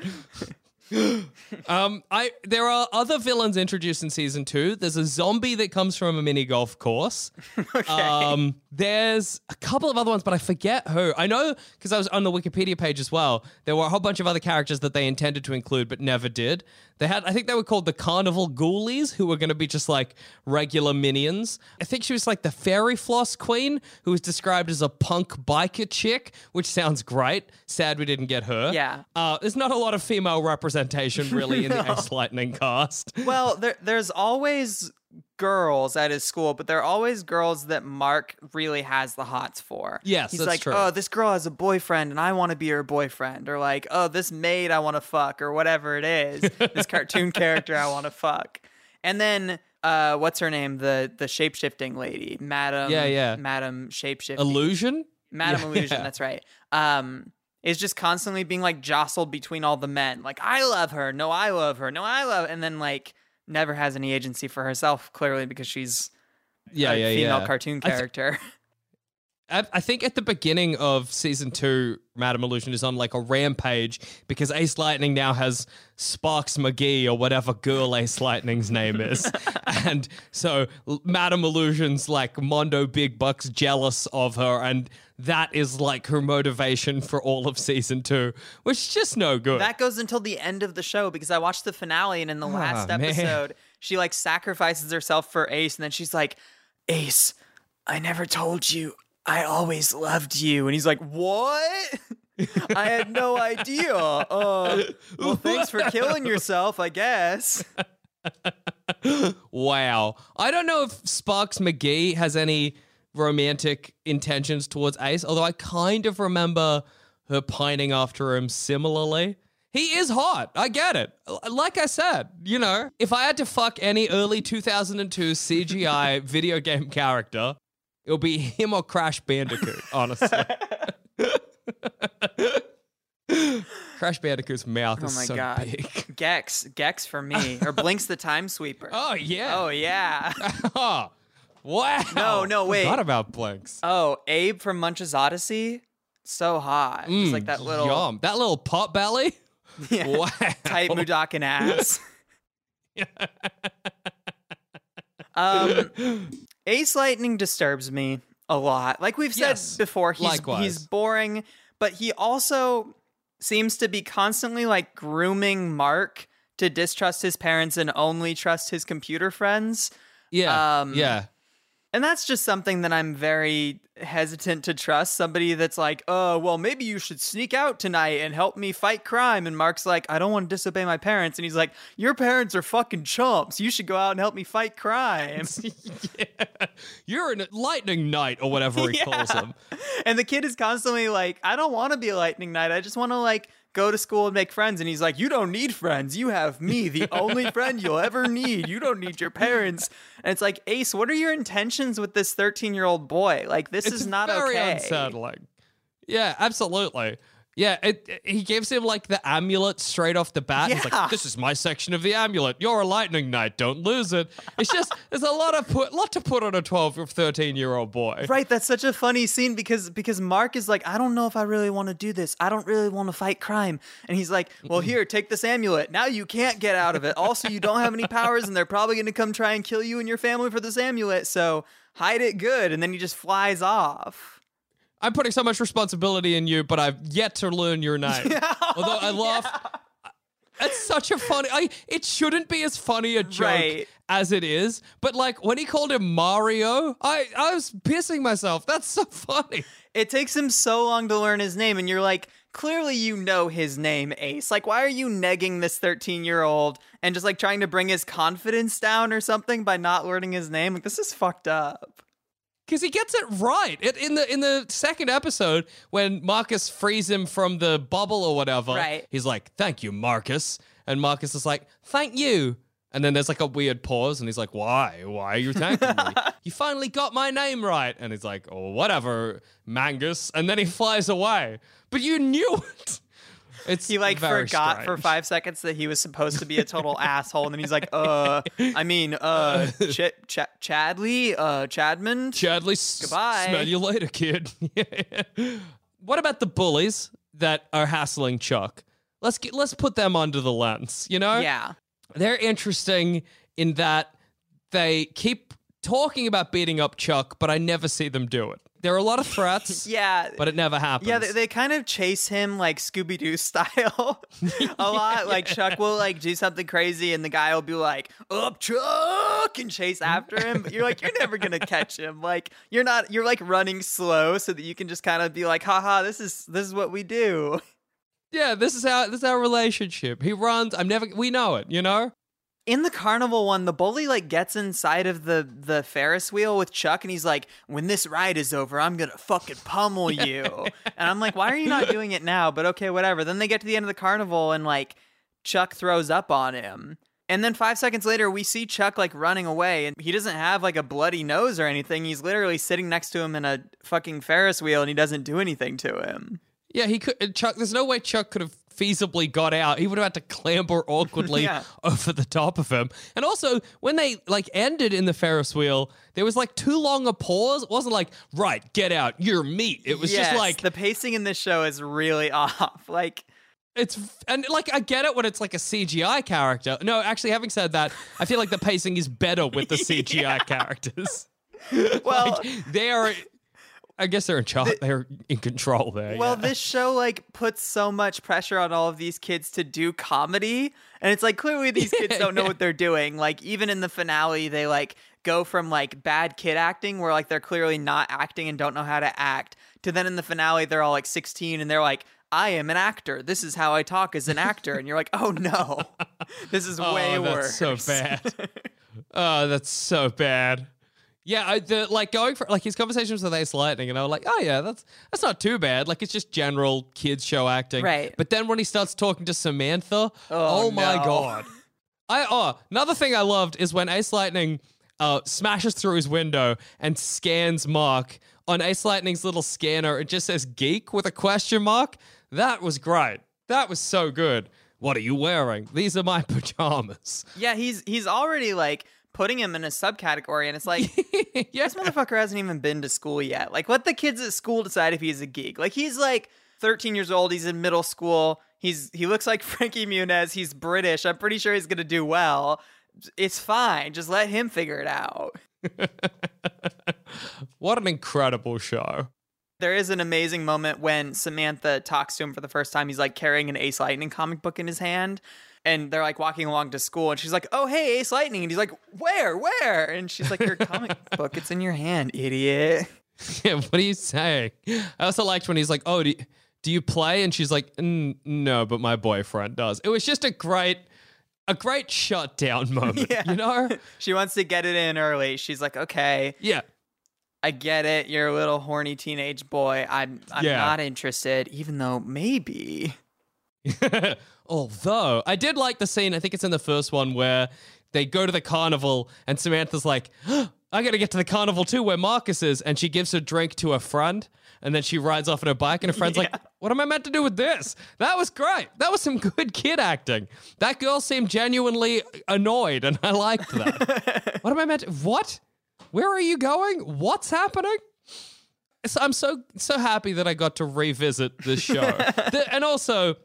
[SPEAKER 2] um, I there are other villains introduced in season two. There's a zombie that comes from a mini golf course. Um, there's a couple of other ones, but I forget who. I know because I was on the Wikipedia page as well. There were a whole bunch of other characters that they intended to include but never did. They had, I think they were called the Carnival Ghoulies, who were going to be just like regular minions. I think she was like the Fairy Floss Queen, who was described as a punk biker chick, which sounds great. Sad we didn't get her.
[SPEAKER 1] Yeah.
[SPEAKER 2] Uh, there's not a lot of female representation really in the Ace Lightning cast.
[SPEAKER 1] Well, there, there's always girls at his school, but they're always girls that Mark really has the hots for.
[SPEAKER 2] Yes,
[SPEAKER 1] He's like,
[SPEAKER 2] true.
[SPEAKER 1] oh, this girl has a boyfriend and I want to be her boyfriend. Or like, oh, this maid I want to fuck, or whatever it is. this cartoon character I want to fuck. And then, uh, what's her name? The the shape shifting lady, Madam.
[SPEAKER 2] Yeah, yeah.
[SPEAKER 1] Madam Shapeshifting.
[SPEAKER 2] Illusion?
[SPEAKER 1] Madam
[SPEAKER 2] Yeah,
[SPEAKER 1] Illusion,
[SPEAKER 2] yeah.
[SPEAKER 1] that's right. Um, is just constantly being like jostled between all the men. Like, I love her. No, I love her. No, I love. And then like never has any agency for herself, clearly because she's
[SPEAKER 2] Yeah,
[SPEAKER 1] a
[SPEAKER 2] yeah,
[SPEAKER 1] female
[SPEAKER 2] yeah.
[SPEAKER 1] cartoon
[SPEAKER 2] I th-
[SPEAKER 1] character.
[SPEAKER 2] I, think at the beginning of season two, Madame Illusion is on like a rampage because Ace Lightning now has Sparks McGee or whatever girl Ace Lightning's name is. and so Madame Illusion's like Mondo Big Bucks jealous of her. And that is like her motivation for all of season two, which is just no good.
[SPEAKER 1] that goes until the end of the show because I watched the finale and in the last
[SPEAKER 2] Ah, man.
[SPEAKER 1] episode, she like sacrifices herself for Ace and then she's like, Ace, I never told you. I always loved you. And he's like, What? I had no idea. Uh, well, thanks for killing yourself, I guess.
[SPEAKER 2] Wow. I don't know if Sparks McGee has any romantic intentions towards Ace, although I kind of remember her pining after him similarly. He is hot. I get it. Like I said, you know, if I had to fuck any early 2002 CGI video game character, it'll be him or Crash Bandicoot, honestly. Crash Bandicoot's mouth
[SPEAKER 1] Oh
[SPEAKER 2] is
[SPEAKER 1] my
[SPEAKER 2] so
[SPEAKER 1] god.
[SPEAKER 2] big.
[SPEAKER 1] Gex, Gex for me, or Blinx the Time Sweeper.
[SPEAKER 2] Oh yeah.
[SPEAKER 1] Oh yeah.
[SPEAKER 2] Oh, wow.
[SPEAKER 1] No, no, wait.
[SPEAKER 2] Forgot about Blinx.
[SPEAKER 1] Oh, Abe from Munch's Oddysee. So hot. It's like that little
[SPEAKER 2] Mm, Yum. That little pot belly.
[SPEAKER 1] Yeah.
[SPEAKER 2] Wow.
[SPEAKER 1] tight Mudokon ass. um, Ace Lightning disturbs me a lot. Like we've said
[SPEAKER 2] Yes,
[SPEAKER 1] before, he's
[SPEAKER 2] likewise.
[SPEAKER 1] he's boring, but he also seems to be constantly like grooming Mark to distrust his parents and only trust his computer friends.
[SPEAKER 2] Yeah.
[SPEAKER 1] Um,
[SPEAKER 2] yeah.
[SPEAKER 1] And that's just something that I'm very hesitant to trust. Somebody that's like, oh, well, maybe you should sneak out tonight and help me fight crime. And Mark's like, I don't want to disobey my parents. And he's like, your parents are fucking chumps. You should go out and help me fight crime.
[SPEAKER 2] yeah. You're a lightning knight or whatever he calls him.
[SPEAKER 1] and the kid is constantly like, I don't want to be a lightning knight. I just want to like go to school and make friends. And he's like, You don't need friends. You have me, the only friend you'll ever need. You don't need your parents. And it's like, Ace, what are your intentions with this 13 year old boy? Like, this
[SPEAKER 2] It's
[SPEAKER 1] is not
[SPEAKER 2] very
[SPEAKER 1] okay.
[SPEAKER 2] unsettling. Yeah, absolutely. Yeah, it, it- he gives him like the amulet straight off the bat. He's
[SPEAKER 1] Yeah.
[SPEAKER 2] like, "This is my section of the amulet. You're a lightning knight. Don't lose it." It's just there's a lot of put lot to put on a 12 or 13 year old boy.
[SPEAKER 1] Right, that's such a funny scene because because Mark is like, I don't know if I really want to do this. I don't really want to fight crime. And he's like, Well, here, take this amulet. Now you can't get out of it. Also, you don't have any powers, and they're probably gonna come try and kill you and your family for this amulet, so hide it good. And then he just flies off.
[SPEAKER 2] I'm putting so much responsibility in you, but I've yet to learn your name. Although I laugh. It's such a funny. I, it shouldn't be as funny a joke
[SPEAKER 1] Right.
[SPEAKER 2] as it is. But like when he called him Mario, I I was pissing myself. That's so funny.
[SPEAKER 1] It takes him so long to learn his name, and you're like, clearly you know his name, Ace. Like, why are you negging this 13 year old and just like trying to bring his confidence down or something by not learning his name? Like, this is fucked up.
[SPEAKER 2] Because he gets it right it, in the in the second episode when Marcus frees him from the bubble or whatever.
[SPEAKER 1] Right.
[SPEAKER 2] He's like, "Thank you, Marcus," and Marcus is like, "Thank you." And then there's like a weird pause, and he's like, "Why? Why are you thanking me? You finally got my name right." And he's like, "Oh, whatever, Mangus." And then he flies away. But you knew it. It's
[SPEAKER 1] He like forgot for five seconds that he was supposed to be a total asshole, and then he's like, "Uh, I mean, uh, Ch- Ch- Chadley, uh, Chadman."
[SPEAKER 2] Chadley, s-
[SPEAKER 1] Goodbye.
[SPEAKER 2] smell you later, kid. what about the bullies that are hassling Chuck? Let's get, let's put them under the lens. You know,
[SPEAKER 1] yeah,
[SPEAKER 2] they're interesting in that they keep talking about beating up Chuck, but I never see them do it. There are a lot of threats,
[SPEAKER 1] yeah,
[SPEAKER 2] but it never happens.
[SPEAKER 1] Yeah, they, they kind of chase him like Scooby Doo style a lot. Like Chuck will like do something crazy, and the guy will be like, "Up, Chuck!" and chase after him. But you're like, you're never gonna catch him. Like you're not. You're like running slow so that you can just kind of be like, "Haha, this is this is what we do."
[SPEAKER 2] yeah, this is how this is our relationship. He runs. I'm never. We know it. You know.
[SPEAKER 1] In the carnival one, the bully like gets inside of the the Ferris wheel with Chuck, and he's like, "When this ride is over, I'm gonna fucking pummel you." and I'm like, "Why are you not doing it now?" But okay, whatever. Then they get to the end of the carnival, and like Chuck throws up on him. And then five seconds later, we see Chuck like running away, and he doesn't have like a bloody nose or anything. He's literally sitting next to him in a fucking Ferris wheel, and he doesn't do anything to him.
[SPEAKER 2] Yeah, he could. Uh, Chuck. There's no way Chuck could have feasibly got out. He would have had to clamber awkwardly
[SPEAKER 1] Yeah.
[SPEAKER 2] over the top of him. And also, when they like ended in the Ferris wheel, there was like too long a pause. It wasn't like, right, get out, you're meat. It was
[SPEAKER 1] Yes,
[SPEAKER 2] just like
[SPEAKER 1] the pacing in this show is really off. Like.
[SPEAKER 2] it's and like I get it when it's like a CGI character. No, actually, having said that, I feel like the pacing is better with the CGI characters.
[SPEAKER 1] Well,
[SPEAKER 2] Like, they are. I guess they're in charge. They're in control there.
[SPEAKER 1] Well,
[SPEAKER 2] yeah.
[SPEAKER 1] this show like puts so much pressure on all of these kids to do comedy, and it's like clearly these kids don't know what they're doing. Like even in the finale, they like go from like bad kid acting where like they're clearly not acting and don't know how to act to then in the finale they're all like 16 and they're like I am an actor. This is how I talk as an actor. And you're like, "Oh no. This is oh, way
[SPEAKER 2] oh,
[SPEAKER 1] worse."
[SPEAKER 2] so bad. oh, that's so bad. Yeah, I, the like going for like his conversations with Ace Lightning, and I was like, oh yeah, that's that's not too bad. Like it's just general kids show acting,
[SPEAKER 1] Right.
[SPEAKER 2] But then when he starts talking to Samantha, oh, my
[SPEAKER 1] no.
[SPEAKER 2] god! I oh another thing I loved is when Ace Lightning uh, smashes through his window and scans Mark on Ace Lightning's little scanner, it just says geek with a question mark. That was great. That was so good. What are you wearing? These are my pajamas.
[SPEAKER 1] Yeah, he's he's already like putting him in a subcategory, and it's like
[SPEAKER 2] yeah.
[SPEAKER 1] this motherfucker hasn't even been to school yet. Like, let the kids at school decide if he's a geek. Like, he's like 13 years old. He's in middle school. He's he looks like Frankie Muniz. He's British. I'm pretty sure he's gonna do well. It's fine. Just let him figure it out.
[SPEAKER 2] what an incredible show.
[SPEAKER 1] There is an amazing moment when Samantha talks to him for the first time. He's like carrying an Ace Lightning comic book in his hand. And they're like walking along to school, and she's like, "Oh, hey, Ace Lightning!" And he's like, "Where? Where?" And she's like, "Your comic book. It's in your hand, idiot."
[SPEAKER 2] Yeah, what are you saying? I also liked when he's like, "Oh, do you, do you play?" And she's like, "No, but my boyfriend does." It was just a great, a great shutdown moment.
[SPEAKER 1] Yeah.
[SPEAKER 2] You know?
[SPEAKER 1] She wants to get it in early. She's like, "Okay,
[SPEAKER 2] Yeah.
[SPEAKER 1] I get it. You're a little horny teenage boy. I'm I'm
[SPEAKER 2] Yeah.
[SPEAKER 1] not interested, even though maybe."
[SPEAKER 2] Although I did like the scene, I think it's in the first one where they go to the carnival and Samantha's like, I gotta get to the carnival too, where Marcus is, and she gives her drink to her friend, and then she rides off on her bike, and her friend's like, What am I meant to do with this? That was great. That was some good kid acting. That girl seemed genuinely annoyed, and I liked that. what am I meant to what? Where are you going? What's happening? So I'm so so happy that I got to revisit this show. The- and also,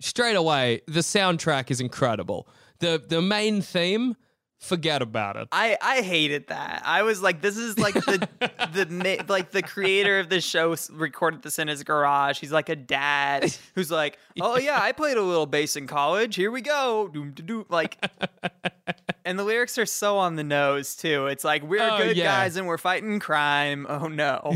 [SPEAKER 2] straight away, the soundtrack is incredible. The the main theme, forget about it.
[SPEAKER 1] I I hated that. I was like, this is like the the like the creator of this show recorded this in his garage. He's like a dad who's like, oh yeah, I played a little bass in college. Here we go, doom to doom. Like, and the lyrics are so on the nose too. It's like we're
[SPEAKER 2] Oh,
[SPEAKER 1] good
[SPEAKER 2] yeah.
[SPEAKER 1] guys and we're fighting crime. Oh no.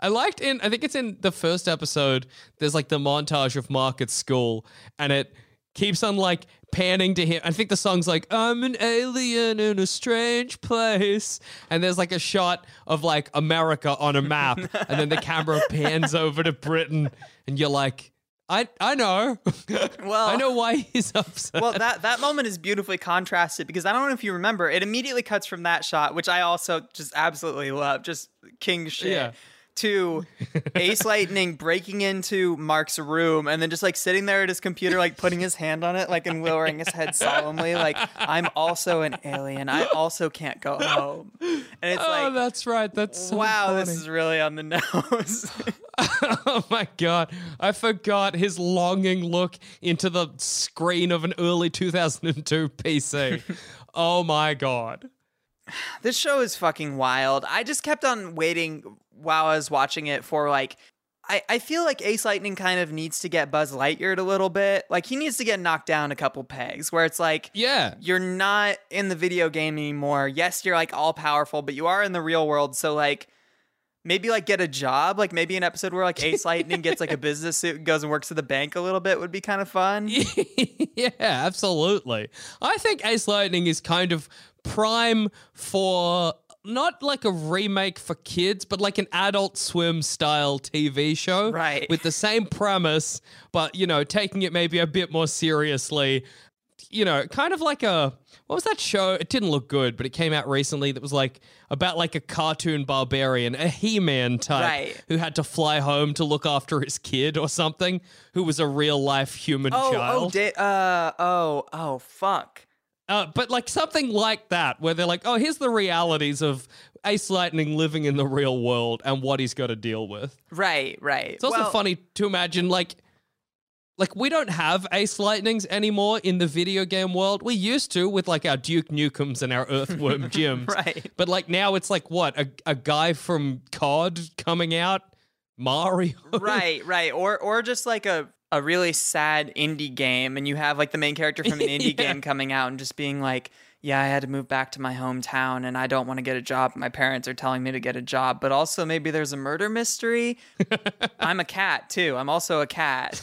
[SPEAKER 2] I liked in I think it's in the first episode, there's like the montage of Mark at school, and it keeps on like panning to him. I think the song's like, I'm an alien in a strange place. And there's like a shot of like America on a map, and then the camera pans over to Britain, and you're like, I I know.
[SPEAKER 1] Well-
[SPEAKER 2] I know why he's upset.
[SPEAKER 1] well, that that moment is beautifully contrasted because I don't know if you remember, it immediately cuts from that shot, which I also just absolutely love, just king shit.
[SPEAKER 2] Yeah.
[SPEAKER 1] To Ace Lightning breaking into Mark's room and then just like sitting there at his computer, like putting his hand on it, like and lowering his head solemnly, like I'm also an alien. I also can't go home. And it's
[SPEAKER 2] oh,
[SPEAKER 1] like,
[SPEAKER 2] that's right. That's so
[SPEAKER 1] wow, this is really on the nose.
[SPEAKER 2] oh my god. I forgot his longing look into the screen of an early 2002 PC. oh my god.
[SPEAKER 1] this show is fucking wild. I just kept on waiting while I was watching it for like I, I feel like Ace Lightning kind of needs to get Buzz Lightyear a little bit. Like he needs to get knocked down a couple pegs where it's like
[SPEAKER 2] Yeah.
[SPEAKER 1] you're not in the video game anymore. Yes, you're like all powerful, but you are in the real world. So like maybe like get a job. Like maybe an episode where like Ace Lightning gets like a business suit and goes and works at the bank a little bit would be kind of fun.
[SPEAKER 2] yeah, absolutely. I think Ace Lightning is kind of prime for not like a remake for kids, but like an adult swim style TV show.
[SPEAKER 1] Right.
[SPEAKER 2] With the same premise, but, you know, taking it maybe a bit more seriously. You know, kind of like a. What was that show? It didn't look good, but it came out recently that was like about like a cartoon barbarian, a He Man type
[SPEAKER 1] Right.
[SPEAKER 2] who had to fly home to look after his kid or something, who was a real life human
[SPEAKER 1] Oh,
[SPEAKER 2] child.
[SPEAKER 1] oh, da- uh, oh, oh, fuck.
[SPEAKER 2] Uh, but like something like that, where they're like, oh, here's the realities of Ace Lightning living in the real world and what he's got to deal with.
[SPEAKER 1] Right, right.
[SPEAKER 2] It's also
[SPEAKER 1] Well-
[SPEAKER 2] funny to imagine, like, like we don't have Ace Lightnings anymore in the video game world. We used to with like our Duke Nukems and our Earthworm Jims.
[SPEAKER 1] Right.
[SPEAKER 2] But like now it's like what a a guy from COD coming out, Mario.
[SPEAKER 1] right, right. Or or just like a a really sad indie game and you have like the main character from an indie
[SPEAKER 2] Yeah.
[SPEAKER 1] game coming out and just being like, "Yeah, I had to move back to my hometown and I don't want to get a job. My parents are telling me to get a job, but also maybe there's a murder mystery." I'm a cat too. I'm also a cat.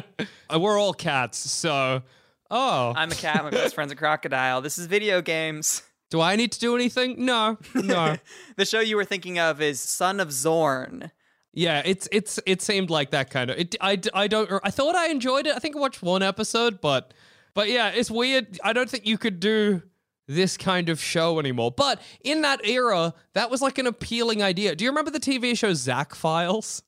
[SPEAKER 2] We're all cats, so oh,
[SPEAKER 1] I'm a cat. My best friend's a crocodile. This is video games.
[SPEAKER 2] do I need to do anything? No, no.
[SPEAKER 1] The show you were thinking of is Son of Zorn.
[SPEAKER 2] Yeah, it's it's it seemed like that kind of. It, I I don't. I thought I enjoyed it. I think I watched one episode, but but yeah, it's weird. I don't think you could do this kind of show anymore. But in that era, that was like an appealing idea. Do you remember the TV show Zack Files?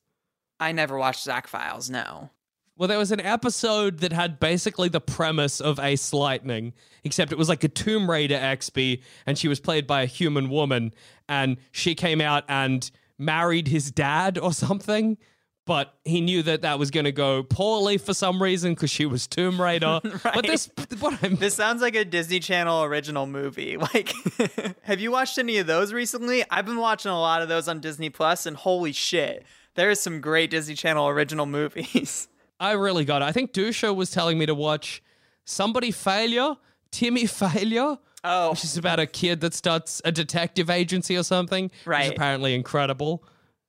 [SPEAKER 1] I never watched Zack Files. No.
[SPEAKER 2] Well, there was an episode that had basically the premise of Ace Lightning, except it was like a Tomb Raider XP, and she was played by a human woman, and she came out and married his dad or something. But he knew that that was going to go poorly for some reason because she was Tomb Raider. But this, what I'm
[SPEAKER 1] This sounds like a Disney Channel original movie. Like, have you watched any of those recently? I've been watching a lot of those on Disney Plus, and holy shit, there is some great Disney Channel original movies.
[SPEAKER 2] I really got it. I think Dusha was telling me to watch Somebody Failure, Timmy Failure.
[SPEAKER 1] Oh.
[SPEAKER 2] Which is about a kid that starts a detective agency or something. Which
[SPEAKER 1] Right.
[SPEAKER 2] is apparently incredible.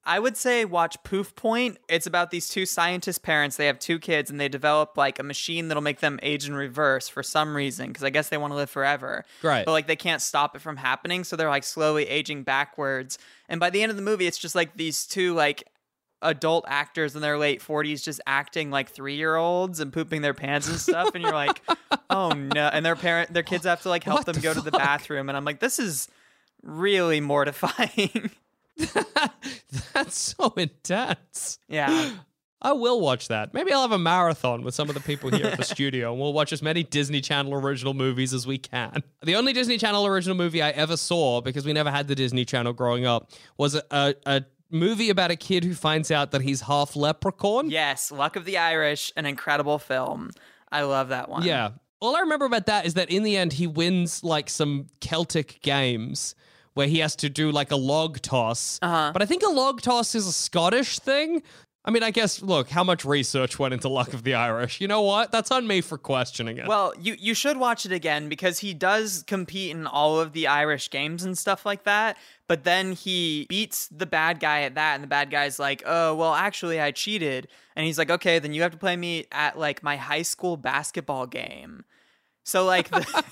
[SPEAKER 1] I would say watch Poof Point. It's about these two scientist parents. They have two kids and they develop like a machine that'll make them age in reverse for some reason because I guess they want to live forever.
[SPEAKER 2] Right.
[SPEAKER 1] But like they can't stop it from happening, so they're like slowly aging backwards. And by the end of the movie, it's just like these two like adult actors in their late 40s just acting like 3-year-olds and pooping their pants and stuff and you're like, "Oh no." And their parent their kids have to like help
[SPEAKER 2] What
[SPEAKER 1] them
[SPEAKER 2] the
[SPEAKER 1] go to the bathroom and I'm like, "This is really mortifying."
[SPEAKER 2] That's so intense.
[SPEAKER 1] yeah.
[SPEAKER 2] I will watch that. Maybe I'll have a marathon with some of the people here at the studio and we'll watch as many Disney Channel original movies as we can. The only Disney Channel original movie I ever saw, because we never had the Disney Channel growing up, was a, a, a movie about a kid who finds out that he's half leprechaun.
[SPEAKER 1] Yes, Luck of the Irish, an incredible film. I love that one.
[SPEAKER 2] Yeah. All I remember about that is that in the end, he wins like some Celtic games where he has to do like a log toss. Uh-huh. But I think a log toss is a Scottish thing. I mean, I guess, look, how much research went into Luck of the Irish? You know what? That's on me for questioning it.
[SPEAKER 1] Well, you you should watch it again because he does compete in all of the Irish games and stuff like that. But then he beats the bad guy at that, and the bad guy's like, "Oh, well, actually, I cheated." And he's like, "Okay, then you have to play me at like my high school basketball game." So like the,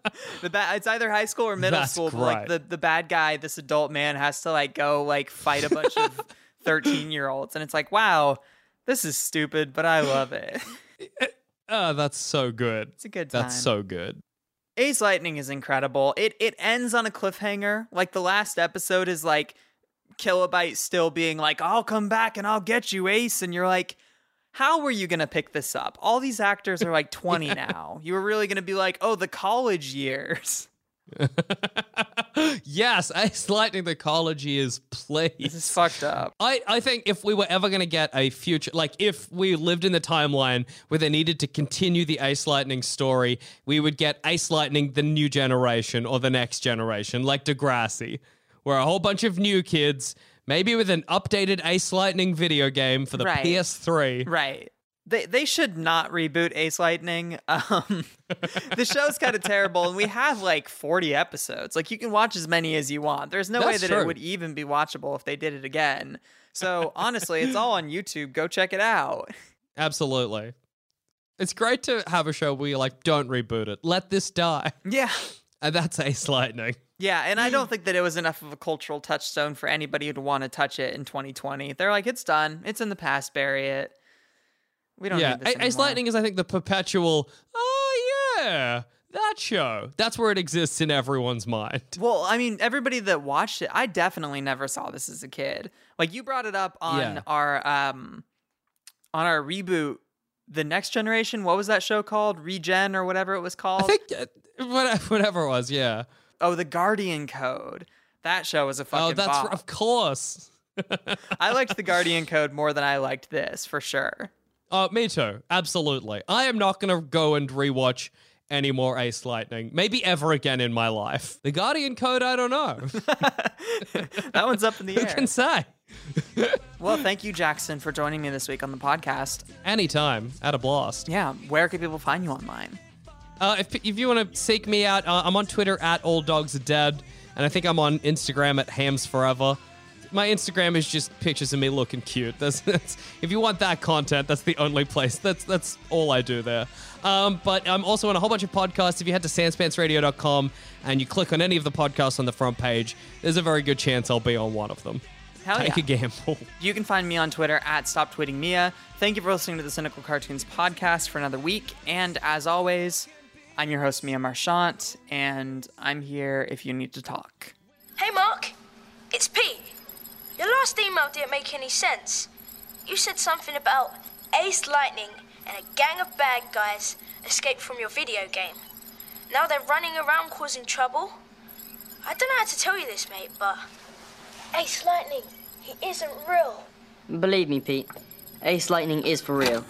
[SPEAKER 1] the ba- it's either high school or middle
[SPEAKER 2] That's
[SPEAKER 1] school. But like the the bad guy, this adult man, has to like go like fight a bunch of thirteen year olds, and it's like, wow, this is stupid, but I love it.
[SPEAKER 2] Eh, oh, that's so good.
[SPEAKER 1] It's a good time.
[SPEAKER 2] That's so good.
[SPEAKER 1] Ace Lightning is incredible. It it ends on a cliffhanger. Like the last episode is like Kilobyte still being like, "I'll come back and I'll get you, Ace," and you're like, "How were you gonna pick this up? All these actors are like 20 now. You were really gonna be like, oh, the college years."
[SPEAKER 2] yes, Ace Lightning, the college years, please.
[SPEAKER 1] This is fucked up.
[SPEAKER 2] I, I think if we were ever going to get a future, like if we lived in the timeline where they needed to continue the Ace Lightning story, we would get Ace Lightning, the new generation or the next generation, like Degrassi, where a whole bunch of new kids, maybe with an updated Ace Lightning video game for the
[SPEAKER 1] Right.
[SPEAKER 2] PS3.
[SPEAKER 1] Right. They they should not reboot Ace Lightning. Um, the show's kind of terrible, and we have like 40 episodes. Like you can watch as many as you want. There's no way that
[SPEAKER 2] true.
[SPEAKER 1] it would even be watchable if they did it again. So honestly, it's all on YouTube. Go check it out.
[SPEAKER 2] Absolutely. It's great to have a show where you're like, don't reboot it. Let this die.
[SPEAKER 1] Yeah.
[SPEAKER 2] And that's Ace Lightning.
[SPEAKER 1] Yeah, and I don't think that it was enough of a cultural touchstone for anybody who'd want to touch it in 2020. They're like, it's done. It's in the past. Bury it. We don't
[SPEAKER 2] yeah,
[SPEAKER 1] need this
[SPEAKER 2] A- Ace. Lightning is, I think, the perpetual. Oh yeah, that show. That's where it exists in everyone's mind.
[SPEAKER 1] Well, I mean, everybody that watched it, I definitely never saw this as a kid. Like you brought it up on
[SPEAKER 2] Yeah.
[SPEAKER 1] our um on our reboot, the next generation. What was that show called? Regen or whatever it was called.
[SPEAKER 2] I think uh, whatever it was. Yeah.
[SPEAKER 1] oh, the Guardian Code. That show was a fucking.
[SPEAKER 2] oh, that's
[SPEAKER 1] bop.
[SPEAKER 2] of course.
[SPEAKER 1] I liked the Guardian Code more than I liked this for sure.
[SPEAKER 2] Oh, me too. Absolutely. I am not going to go and rewatch any more Ace Lightning. Maybe ever again in my life. The Guardian Code. I don't know.
[SPEAKER 1] That one's up in the air.
[SPEAKER 2] Who
[SPEAKER 1] air.
[SPEAKER 2] can say?
[SPEAKER 1] Well, thank you, Jackson, for joining me this week on the podcast.
[SPEAKER 2] Anytime. At a blast.
[SPEAKER 1] Yeah, where can people find you online?
[SPEAKER 2] Uh, if, if you want to seek me out, uh, I'm on Twitter at All Dogs Are Dead, and I think I'm on Instagram at Hams Forever. My Instagram is just pictures of me looking cute. That's, that's if you want that content, that's the only place. That's that's all I do there. Um, but I'm also on a whole bunch of podcasts. If you head to sanspantsradio.com and you click on any of the podcasts on the front page, there's a very good chance I'll be on one of them.
[SPEAKER 1] Hell
[SPEAKER 2] Take
[SPEAKER 1] yeah.
[SPEAKER 2] a gamble.
[SPEAKER 1] You can find me on Twitter at Stop Tweeting Mia. Thank you for listening to the Cynical Cartoons podcast for another week. And as always, I'm your host, Mia Marchant, and I'm here if you need to talk.
[SPEAKER 3] Hey, Mark. It's Pete. Your last email didn't make any sense. You said something about Ace Lightning and a gang of bad guys escaped from your video game. Now they're running around causing trouble. I don't know how to tell you this, mate, but Ace Lightning, he isn't real.
[SPEAKER 4] Believe me, Pete, Ace Lightning is for real.